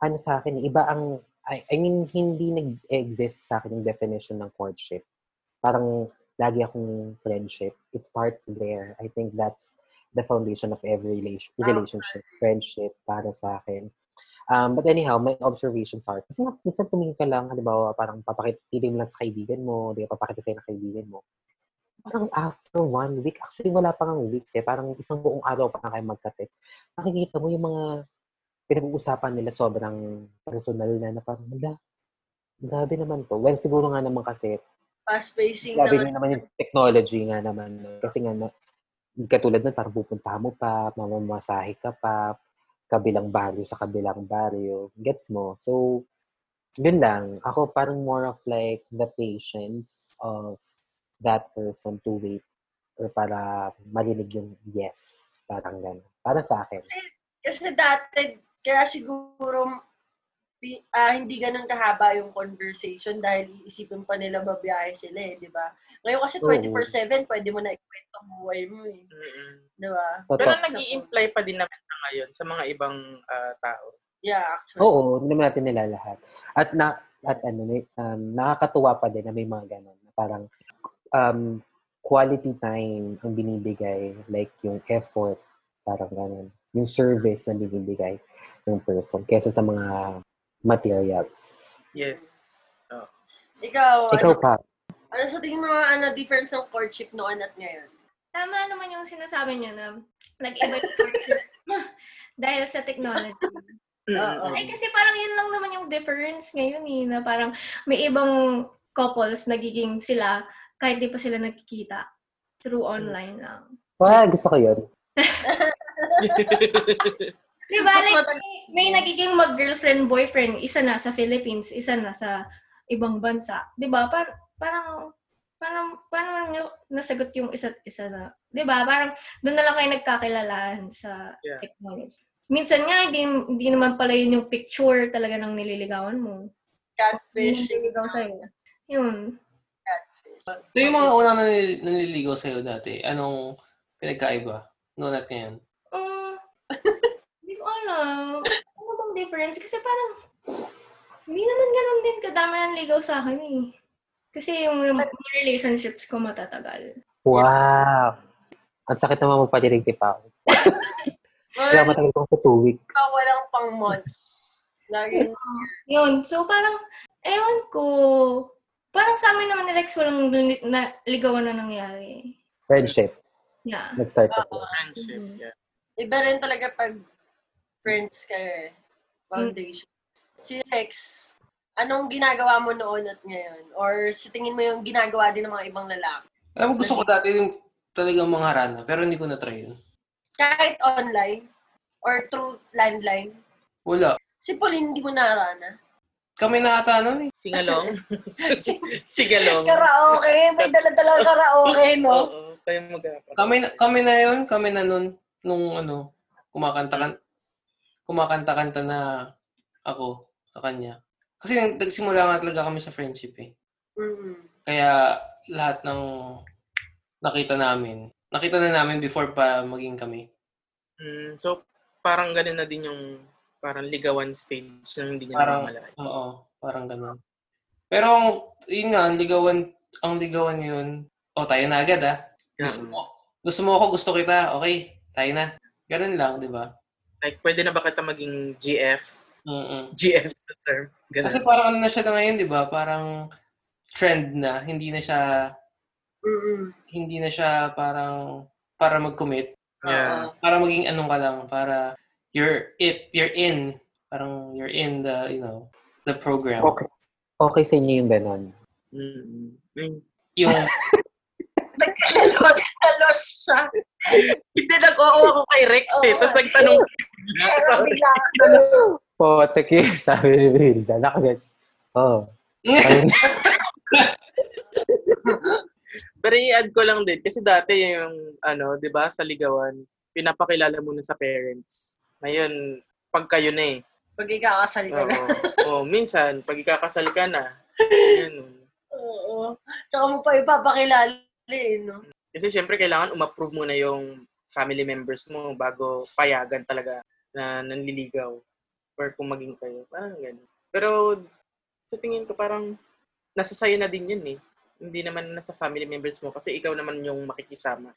ano sa akin, iba ang, I, I mean, hindi nag-exist sa akin yung definition ng courtship. parang lagi akong friendship. It starts there. I think that's the foundation of every relation, relationship, friendship para sa akin. Um, but anyhow, my observations are, kasi nga, minsan tumingin ka lang, halimbawa, parang papakitilim lang sa kaibigan mo, di ba, papakita sa'yo ng kaibigan mo. Parang after one week, actually wala pa nga weeks eh, parang isang buong araw pa na kayo magka-text. Makikita mo yung mga pinag-uusapan nila sobrang personal na, na parang, hala, grabe naman to. Well, siguro nga naman kasi, Fast-pacing grabe na. rin naman yung technology nga naman. no? Kasi nga, na, katulad nun, parang pupunta mo pa, mamamasahe ka pa, kabilang baryo sa kabilang baryo. Gets mo? So, yun lang. Ako parang more of like the patience of that person to wait or para marinig yung yes. Parang gano'n. Para sa akin. Kasi dati, kaya siguro ah, hindi ganun kahaba yung conversation dahil iisipin pa nila mabiyahe sila eh, di ba? Ngayon kasi Oo. 24-7, pwede mo na ikwento ang buhay mo eh. Mm-mm. Di ba? Pero nag imply pa din naman na ngayon sa mga ibang ah, tao. Yeah, actually. Oo, hindi naman natin nilalahat. At na at ano, may- um, nakakatuwa pa din na may mga ganun. Na parang um, quality time ang binibigay, like yung effort, parang ganun. Yung service na binibigay ng person kesa sa mga materials. Yes. Ikaw, Ikaw ano, pa. Ano sa tingin mo ano difference ng courtship noon at ngayon? Tama naman yung sinasabi niya na nag-iba yung courtship dahil sa technology. Oo. Ay, kasi parang yun lang naman yung difference ngayon eh, na parang may ibang couples nagiging sila kahit di pa sila nagkikita through online lang. Wow, gusto ko yun. Di ba? Like, may, may nagiging mag-girlfriend, boyfriend, isa na sa Philippines, isa na sa ibang bansa. Di ba? Par- parang, parang, parang nyo nasagot yung isa't isa na. Di ba? Parang doon na lang kayo nagkakilalaan sa Yeah. technology. Minsan nga, hindi, hindi naman pala yun yung picture talaga ng nililigawan mo. Catfish. nililigaw sa'yo. Yun. So yung mga unang nanil- nanliligaw sa'yo dati, anong pinagkaiba noon at ngayon? Um, hindi ko alam. Ano bang difference? Kasi parang, hindi naman ganun din kadami ng ligaw sa akin eh. Kasi yung mga relationships ko matatagal. Wow. Ang sakit naman magpatirig kay Pao. Kaya matagal ko sa two weeks. ikaw walang pang months. Laging, Yun. So parang, ewan ko, parang sa amin naman ni Rex walang na, ligawan na nangyari. Friendship. Yeah. Nag-start ako. Friendship. Mhm. Yeah. iba rin talaga pag friends kayo eh. Foundation. Si Rex, anong ginagawa mo noon at ngayon? Or sa tingin mo yung ginagawa din ng mga ibang lalaki? Alam mo, gusto ko dati yung talagang mga rana, pero hindi ko na-try yun. Kahit online? Or through landline? Wala. Si Pauline, hindi mo narana. Kami na ata nun eh. Singalong. Singalong. Karaoke. May dala-dala karaoke, no? Oo. Kayo mag Kami na, kami na yun, kami na nun, nung ano, kumakanta kan kumakanta-kanta na ako sa kanya. Kasi nagsimula nga talaga kami sa friendship eh. Mm. Kaya lahat ng nakita namin, nakita na namin before pa maging kami. Mm, so, parang ganun na din yung parang ligawan stage na hindi niya Parang- namamalayan. Oo, parang ganun. Pero ang, yun nga, ang ligawan, ang ligawan yun, oh, tayo na agad ah. Gusto Mm. mo, gusto mo ako, gusto kita, okay, tayo na. Ganun lang, di ba? Like, pwede na ba kita maging GF? Mm-mm. GF sa term. Ganun. Kasi parang ano na siya na ngayon, di ba? Parang trend na, hindi na siya, Mm-mm. hindi na siya parang para mag-commit. Yeah. Oo. Para maging anong ka lang, para you're it, you're in. Parang you're in the, you know, the program. Okay. Okay sa inyo yung ganon. Mm. Mm. Yung, Kalos siya. Hindi, nag-oo ako kay Rex eh. Tapos nagtanong Pero Potek yun, sabi ni Vilja. Nakagets. Oh. Ayun. Pero i-add ko lang din. Kasi dati yung, ano, di ba, sa ligawan, pinapakilala mo na sa parents. Ngayon, pag kayo na eh. Pag ikakasal ka Oo. na. Oo, minsan, pag ikakasal ka na, ganun. Oo. Tsaka mo pa ipapakilala eh, no? Kasi syempre, kailangan umapprove muna yung family members mo bago payagan talaga na nanliligaw or kung maging kayo. Parang ganun. Pero sa tingin ko parang nasa sayo na din yun eh. Hindi naman nasa family members mo kasi ikaw naman yung makikisama.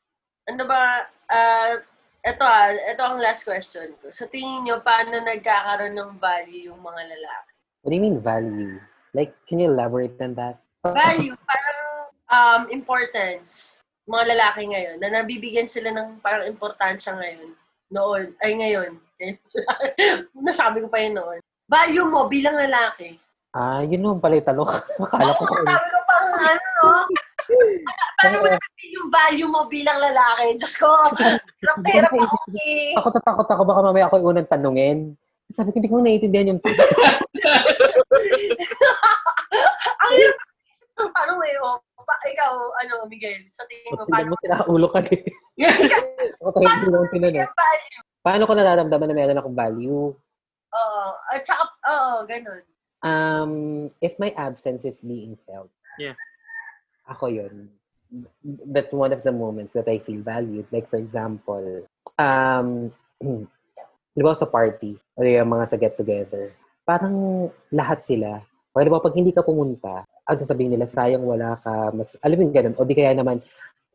Ano ba, ah, ito ah, ito ang last question ko. Sa tingin nyo, paano nagkakaroon ng value yung mga lalaki? What do you mean value? Like, can you elaborate on that? Value, parang um, importance. Mga lalaki ngayon, na nabibigyan sila ng parang importansya ngayon. Noon, ay ngayon. Nasabi ko pa yun noon. Value mo bilang lalaki. Ah, yun naman pala tanong. Akala ko Oo, sa sabi ko parang ano, no? Paano mo naman yung value mo bilang lalaki? Diyos ko, hirap-hirap ako eh. Ako tatakot ako, baka mamaya ako yung unang tanungin. Sabi ko, hindi ko naiintindihan yung Ang hirap tanong eh. Oh. Pa- ikaw, ano, Miguel, sa tingin mo, Tingnan paano mo sila ulo ka din. Ako talaga hindi lang tinanong. Paano ko nararamdaman na meron akong value? Oo. At saka, oo, ganun. Um, if my absence is being felt, Yeah. ako yun. That's one of the moments that I feel valued. Like, for example, um, di ba sa party, o yung mga sa get-together, parang lahat sila, o di ba pag hindi ka pumunta, ang sasabihin nila, sayang wala ka, mas, alam mo ganun, o di kaya naman,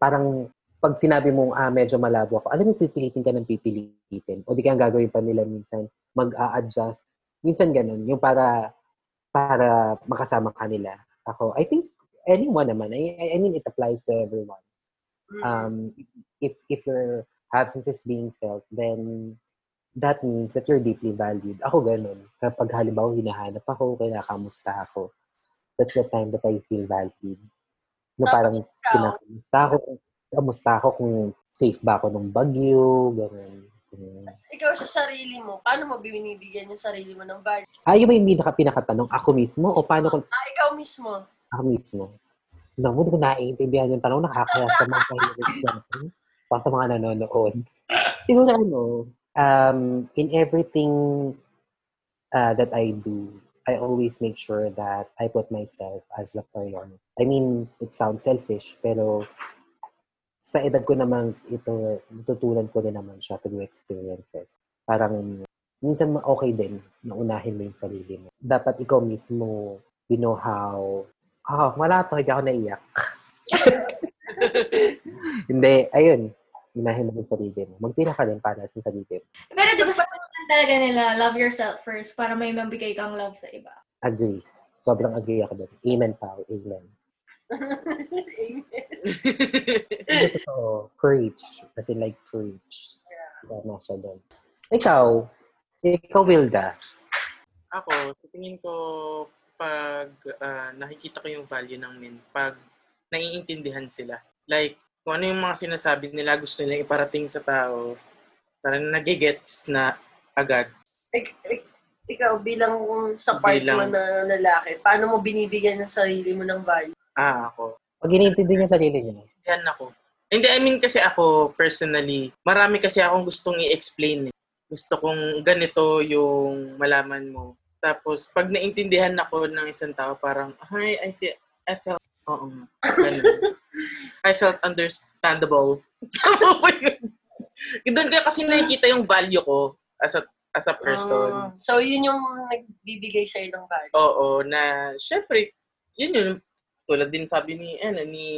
parang pag sinabi mong, ah, medyo malabo ako, alam mo, pipilitin ka ng pipilitin. O di kaya ang gagawin pa nila minsan, mag-a-adjust. Minsan ganun, yung para, para makasama ka nila. Ako, I think, anyone naman, I, I- mean, it applies to everyone. Mm. Um, if, if your absence is being felt, then that means that you're deeply valued. Ako ganun. Kapag halimbawa hinahanap ako, kinakamusta ako, that's the time that I feel valued. Na parang kinakamusta ako, kamusta ako kung safe ba ako nung bagyo, ganun. Mm. ikaw sa sarili mo, paano mo binibigyan yung sarili mo ng value? Ah, yun ba yung pinaka pinakatanong? Ako mismo? O paano kung Ah, ikaw mismo. ako mismo? Naku, hindi ko naiintindihan yung tanong. Nakakaya sa mga kahilig natin. Pa sa mga nanonood. Siguro ano, um, in everything uh, that I do, I always make sure that I put myself as the priority. I mean, it sounds selfish, pero sa edad ko naman ito, natutunan ko din naman siya through experiences. Parang, minsan okay din na unahin mo yung sarili mo. Dapat ikaw mismo, you know how, ah, wala to, hindi ako naiyak. hindi, ayun, unahin mo yung sarili mo. Magtira ka din para sa sarili mo. Pero di ba naman talaga nila, love yourself first para may mabigay kang love sa iba. Agree. Sobrang agree ako doon. Amen, pao. Amen. Hindi totoo. Preach. As in like preach. Tama siya doon. Ikaw, ikaw, Wilda. Ako, sa tingin ko, pag ah, nakikita ko yung value ng men, pag naiintindihan sila. Like, kung ano yung mga sinasabi nila, gusto nila iparating sa tao, parang nagigets na agad. Ik- ik- ikaw bilang sa part mo Bilang- na lalaki, paano mo binibigyan ng sarili mo ng value? Ah, ako. Pag iniintindi niya sarili niya. Yan ako. Hindi, I mean kasi ako, personally, marami kasi akong gustong i-explain. Eh. Gusto kong ganito yung malaman mo. Tapos, pag naintindihan ako ng isang tao, parang, hi, I feel, I felt, oo nga, ganun. I felt understandable. Yun? Doon kaya kasi nakikita yung value ko as a, as a person. Ah, so, yun yung nagbibigay sa'yo ng value. Oo, na syempre, yun yun, tulad din sabi ni, ano, ni,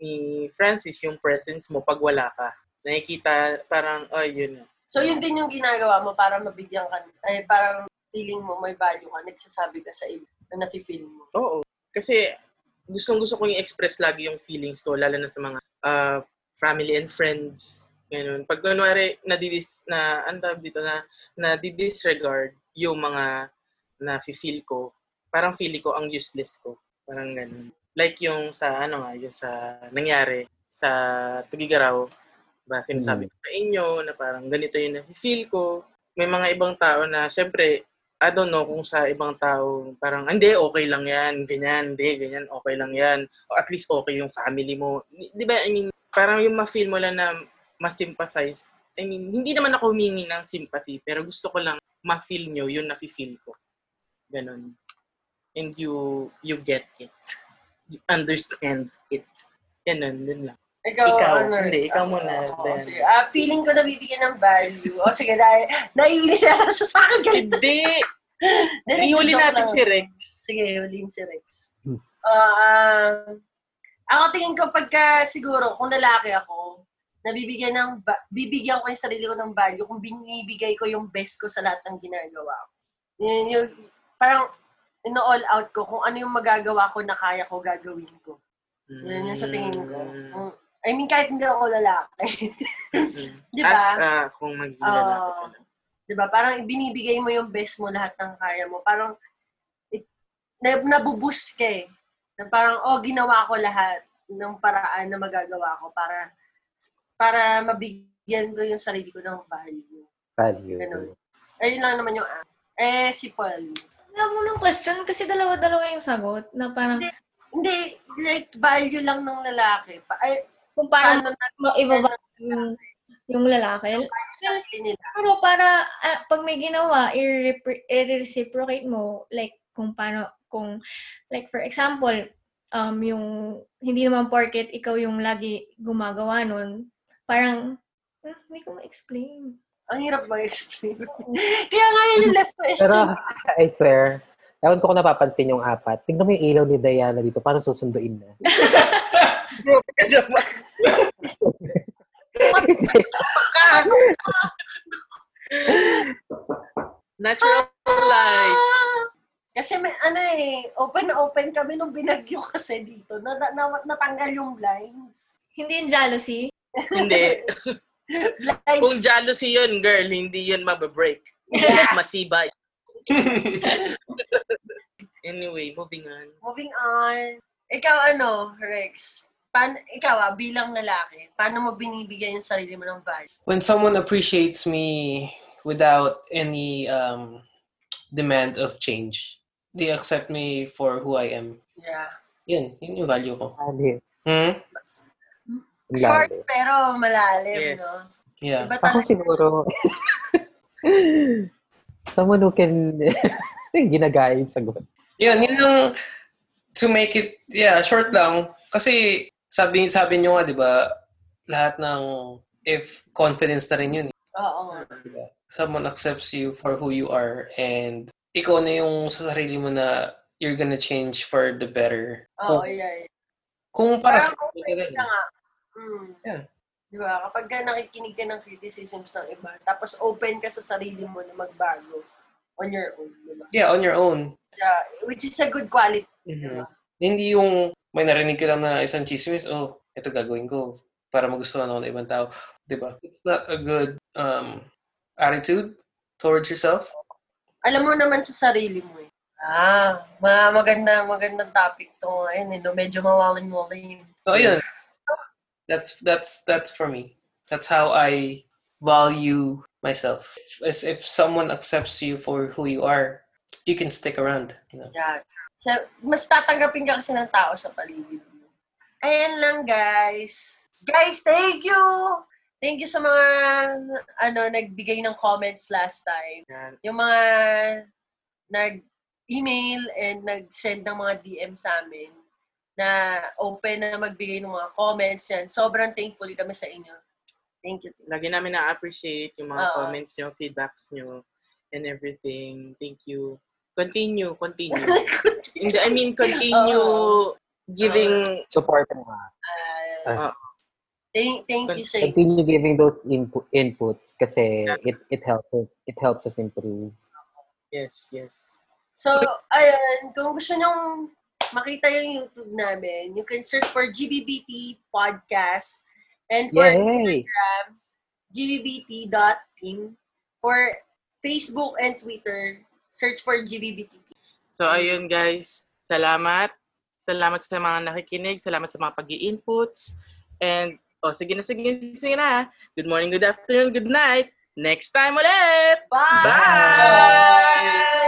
ni Francis, yung presence mo pag wala ka. Nakikita, parang, oh, yun. So, yun din yung ginagawa mo para mabigyan ka, ay parang feeling mo may value ka, nagsasabi ka sa iba na nafe-feel mo. Oo. Kasi, gustong gusto kong i-express lagi yung feelings ko, lalo na sa mga ah, family and friends. Ganun. Pag kunwari, nadidis, na, tawag dito, na, na disregard yung mga na feel ko, parang feeling ko ang useless ko. Parang ganun. Like yung sa, ano nga, yung sa nangyari sa Tugigaraw, ba, sinasabi ko sa inyo na parang ganito yung feel ko. May mga ibang tao na, syempre, I don't know kung sa ibang tao, parang, hindi, okay lang yan, ganyan, hindi, ganyan, okay lang yan. O at least okay yung family mo. Di ba, I mean, parang yung ma-feel mo lang na ma-sympathize. I mean, hindi naman ako humingi ng sympathy, pero gusto ko lang ma-feel nyo yung nafe-feel ko. Ganon. And you, you get it. You understand it. Ganon, dun lang. Ikaw, Ikaw, ano, hindi, ikaw muna, Oo, Diana. sige. Ah, feeling ko nabibigyan ng value. O sige, dahil naiinis na sa sa akin. Galit. Hindi! Joke natin lang. si Rex. Sige, huliin si Rex. Hmm. Ah, ah, Ako tingin ko pagka siguro, kung lalaki ako, nabibigyan ng, ba- bibigyan ko yung sarili ko ng value kung binibigay ko yung best ko sa lahat ng ginagawa ko. Yun, yung, parang, ino-all out ko kung ano yung magagawa ko na kaya ko gagawin ko. Yun yung sa tingin ko. Mm. I mean, kahit hindi ako lalaki. Di ba? As ah, kung maging lalaki ka na. 'di ba? Parang ibinibigay mo yung best mo lahat ng kaya mo. Parang it, na, nabuboost ka eh. Na parang oh, ginawa ko lahat ng paraan na magagawa ko para para mabigyan ko yung sarili ko ng value. Value. Ganun. Ayun lang naman yung ah. Eh, si Paul. Alam mo nung question, kasi dalawa-dalawa yung sagot, na parang, Hindi, like, value lang ng lalaki. Pa, ay, kung paano ma- ibaba yung, yung lalaki. Pero para, ah, pag may ginawa, i-reciprocate mo, like, kung paano, kung, like, for example, um, yung, hindi naman porket ikaw yung lagi gumagawa nun, parang, ah, hindi ko ma-explain. Ang hirap mag-explain. Kaya nga yun yung last question. Pero, I swear, ewan ko kung napapansin yung apat. Tingnan mo yung ilaw ni Diana dito, parang susunduin na. Natural light. Kasi may, ano eh, open na open kami nung binagyo kasi dito. Na, na, na- natanggal yung blinds. Hindi yung jealousy. Hindi. Blinds. Kung jealousy yun, girl, hindi yun mababreak. Yes. Mas matibay. Anyway, moving on. Moving on. Ikaw ano, Rex? Paano, ikaw ah, bilang lalaki, paano mo binibigyan yung sarili mo ng value? when someone appreciates me without any um, demand of change, they accept me for who I am. Yeah. Yun, yun yung value ko. Value. Hmm? Short pero malalim, Yes. no? Yeah. Iba Ako siguro, someone who can, ginagaya yung sagot. Yun, yun lang to make it, yeah, short lang. Kasi sabi sabi nyo nga, di ba, lahat ng, if confidence na rin yun. Oo nga. Diba? Someone accepts you for who you are and ikaw na yung sa sarili mo na you're gonna change for the better. Oo, Kung, yeah, yeah. kung para sa Parang okay ka nga. Mm. Yeah. Di ba? Kapag ka nakikinig ka ng criticisms ng iba, tapos open ka sa sarili mo na magbago on your own, di ba? Yeah, on your own. Yeah, which is a good quality. Mhm. Hindi yung may narinig ka lang na isang chismis, oh, ito gagawin ko para magustuhan ako ng ibang tao. Ba? It's not a good um, attitude towards yourself. Alam mo naman sa sarili mo eh. Ah, ma maganda, magandang topic to ngayon. Eh, no? Medyo mawaling-waling. So, ayun. That's, that's, that's for me. That's how I value myself. As if someone accepts you for who you are, you can stick around. You know? Yeah. So, mas tatanggapin ka kasi ng tao sa paligid mo. Ayan lang, guys. Guys, thank you! Thank you sa mga ano nagbigay ng comments last time. Yan. Yung mga nag-email and nag-send ng mga DM sa amin na open na magbigay ng mga comments yan. Sobrang thankful kami sa inyo. Thank you. Lagi namin na-appreciate yung mga Oo. comments nyo, feedbacks nyo, and everything. Thank you. Continue, continue. Hindi, I mean, continue giving, Support mo nga. Uh, thank, thank you sa Continue giving those input, inputs kasi it it helps us, it helps us improve. yes, yes. So, ayan, kung gusto nyong makita yung YouTube namin, you can search for GBBT Podcast and for Yay! Instagram, gbbt.team. For Facebook and Twitter, search for GBBT. So, ayun guys. Salamat. Salamat sa mga nakikinig. Salamat sa mga pag inputs And, oh, sige na, sige, sige na. Good morning, good afternoon, good night. Next time ulit! Bye! Bye!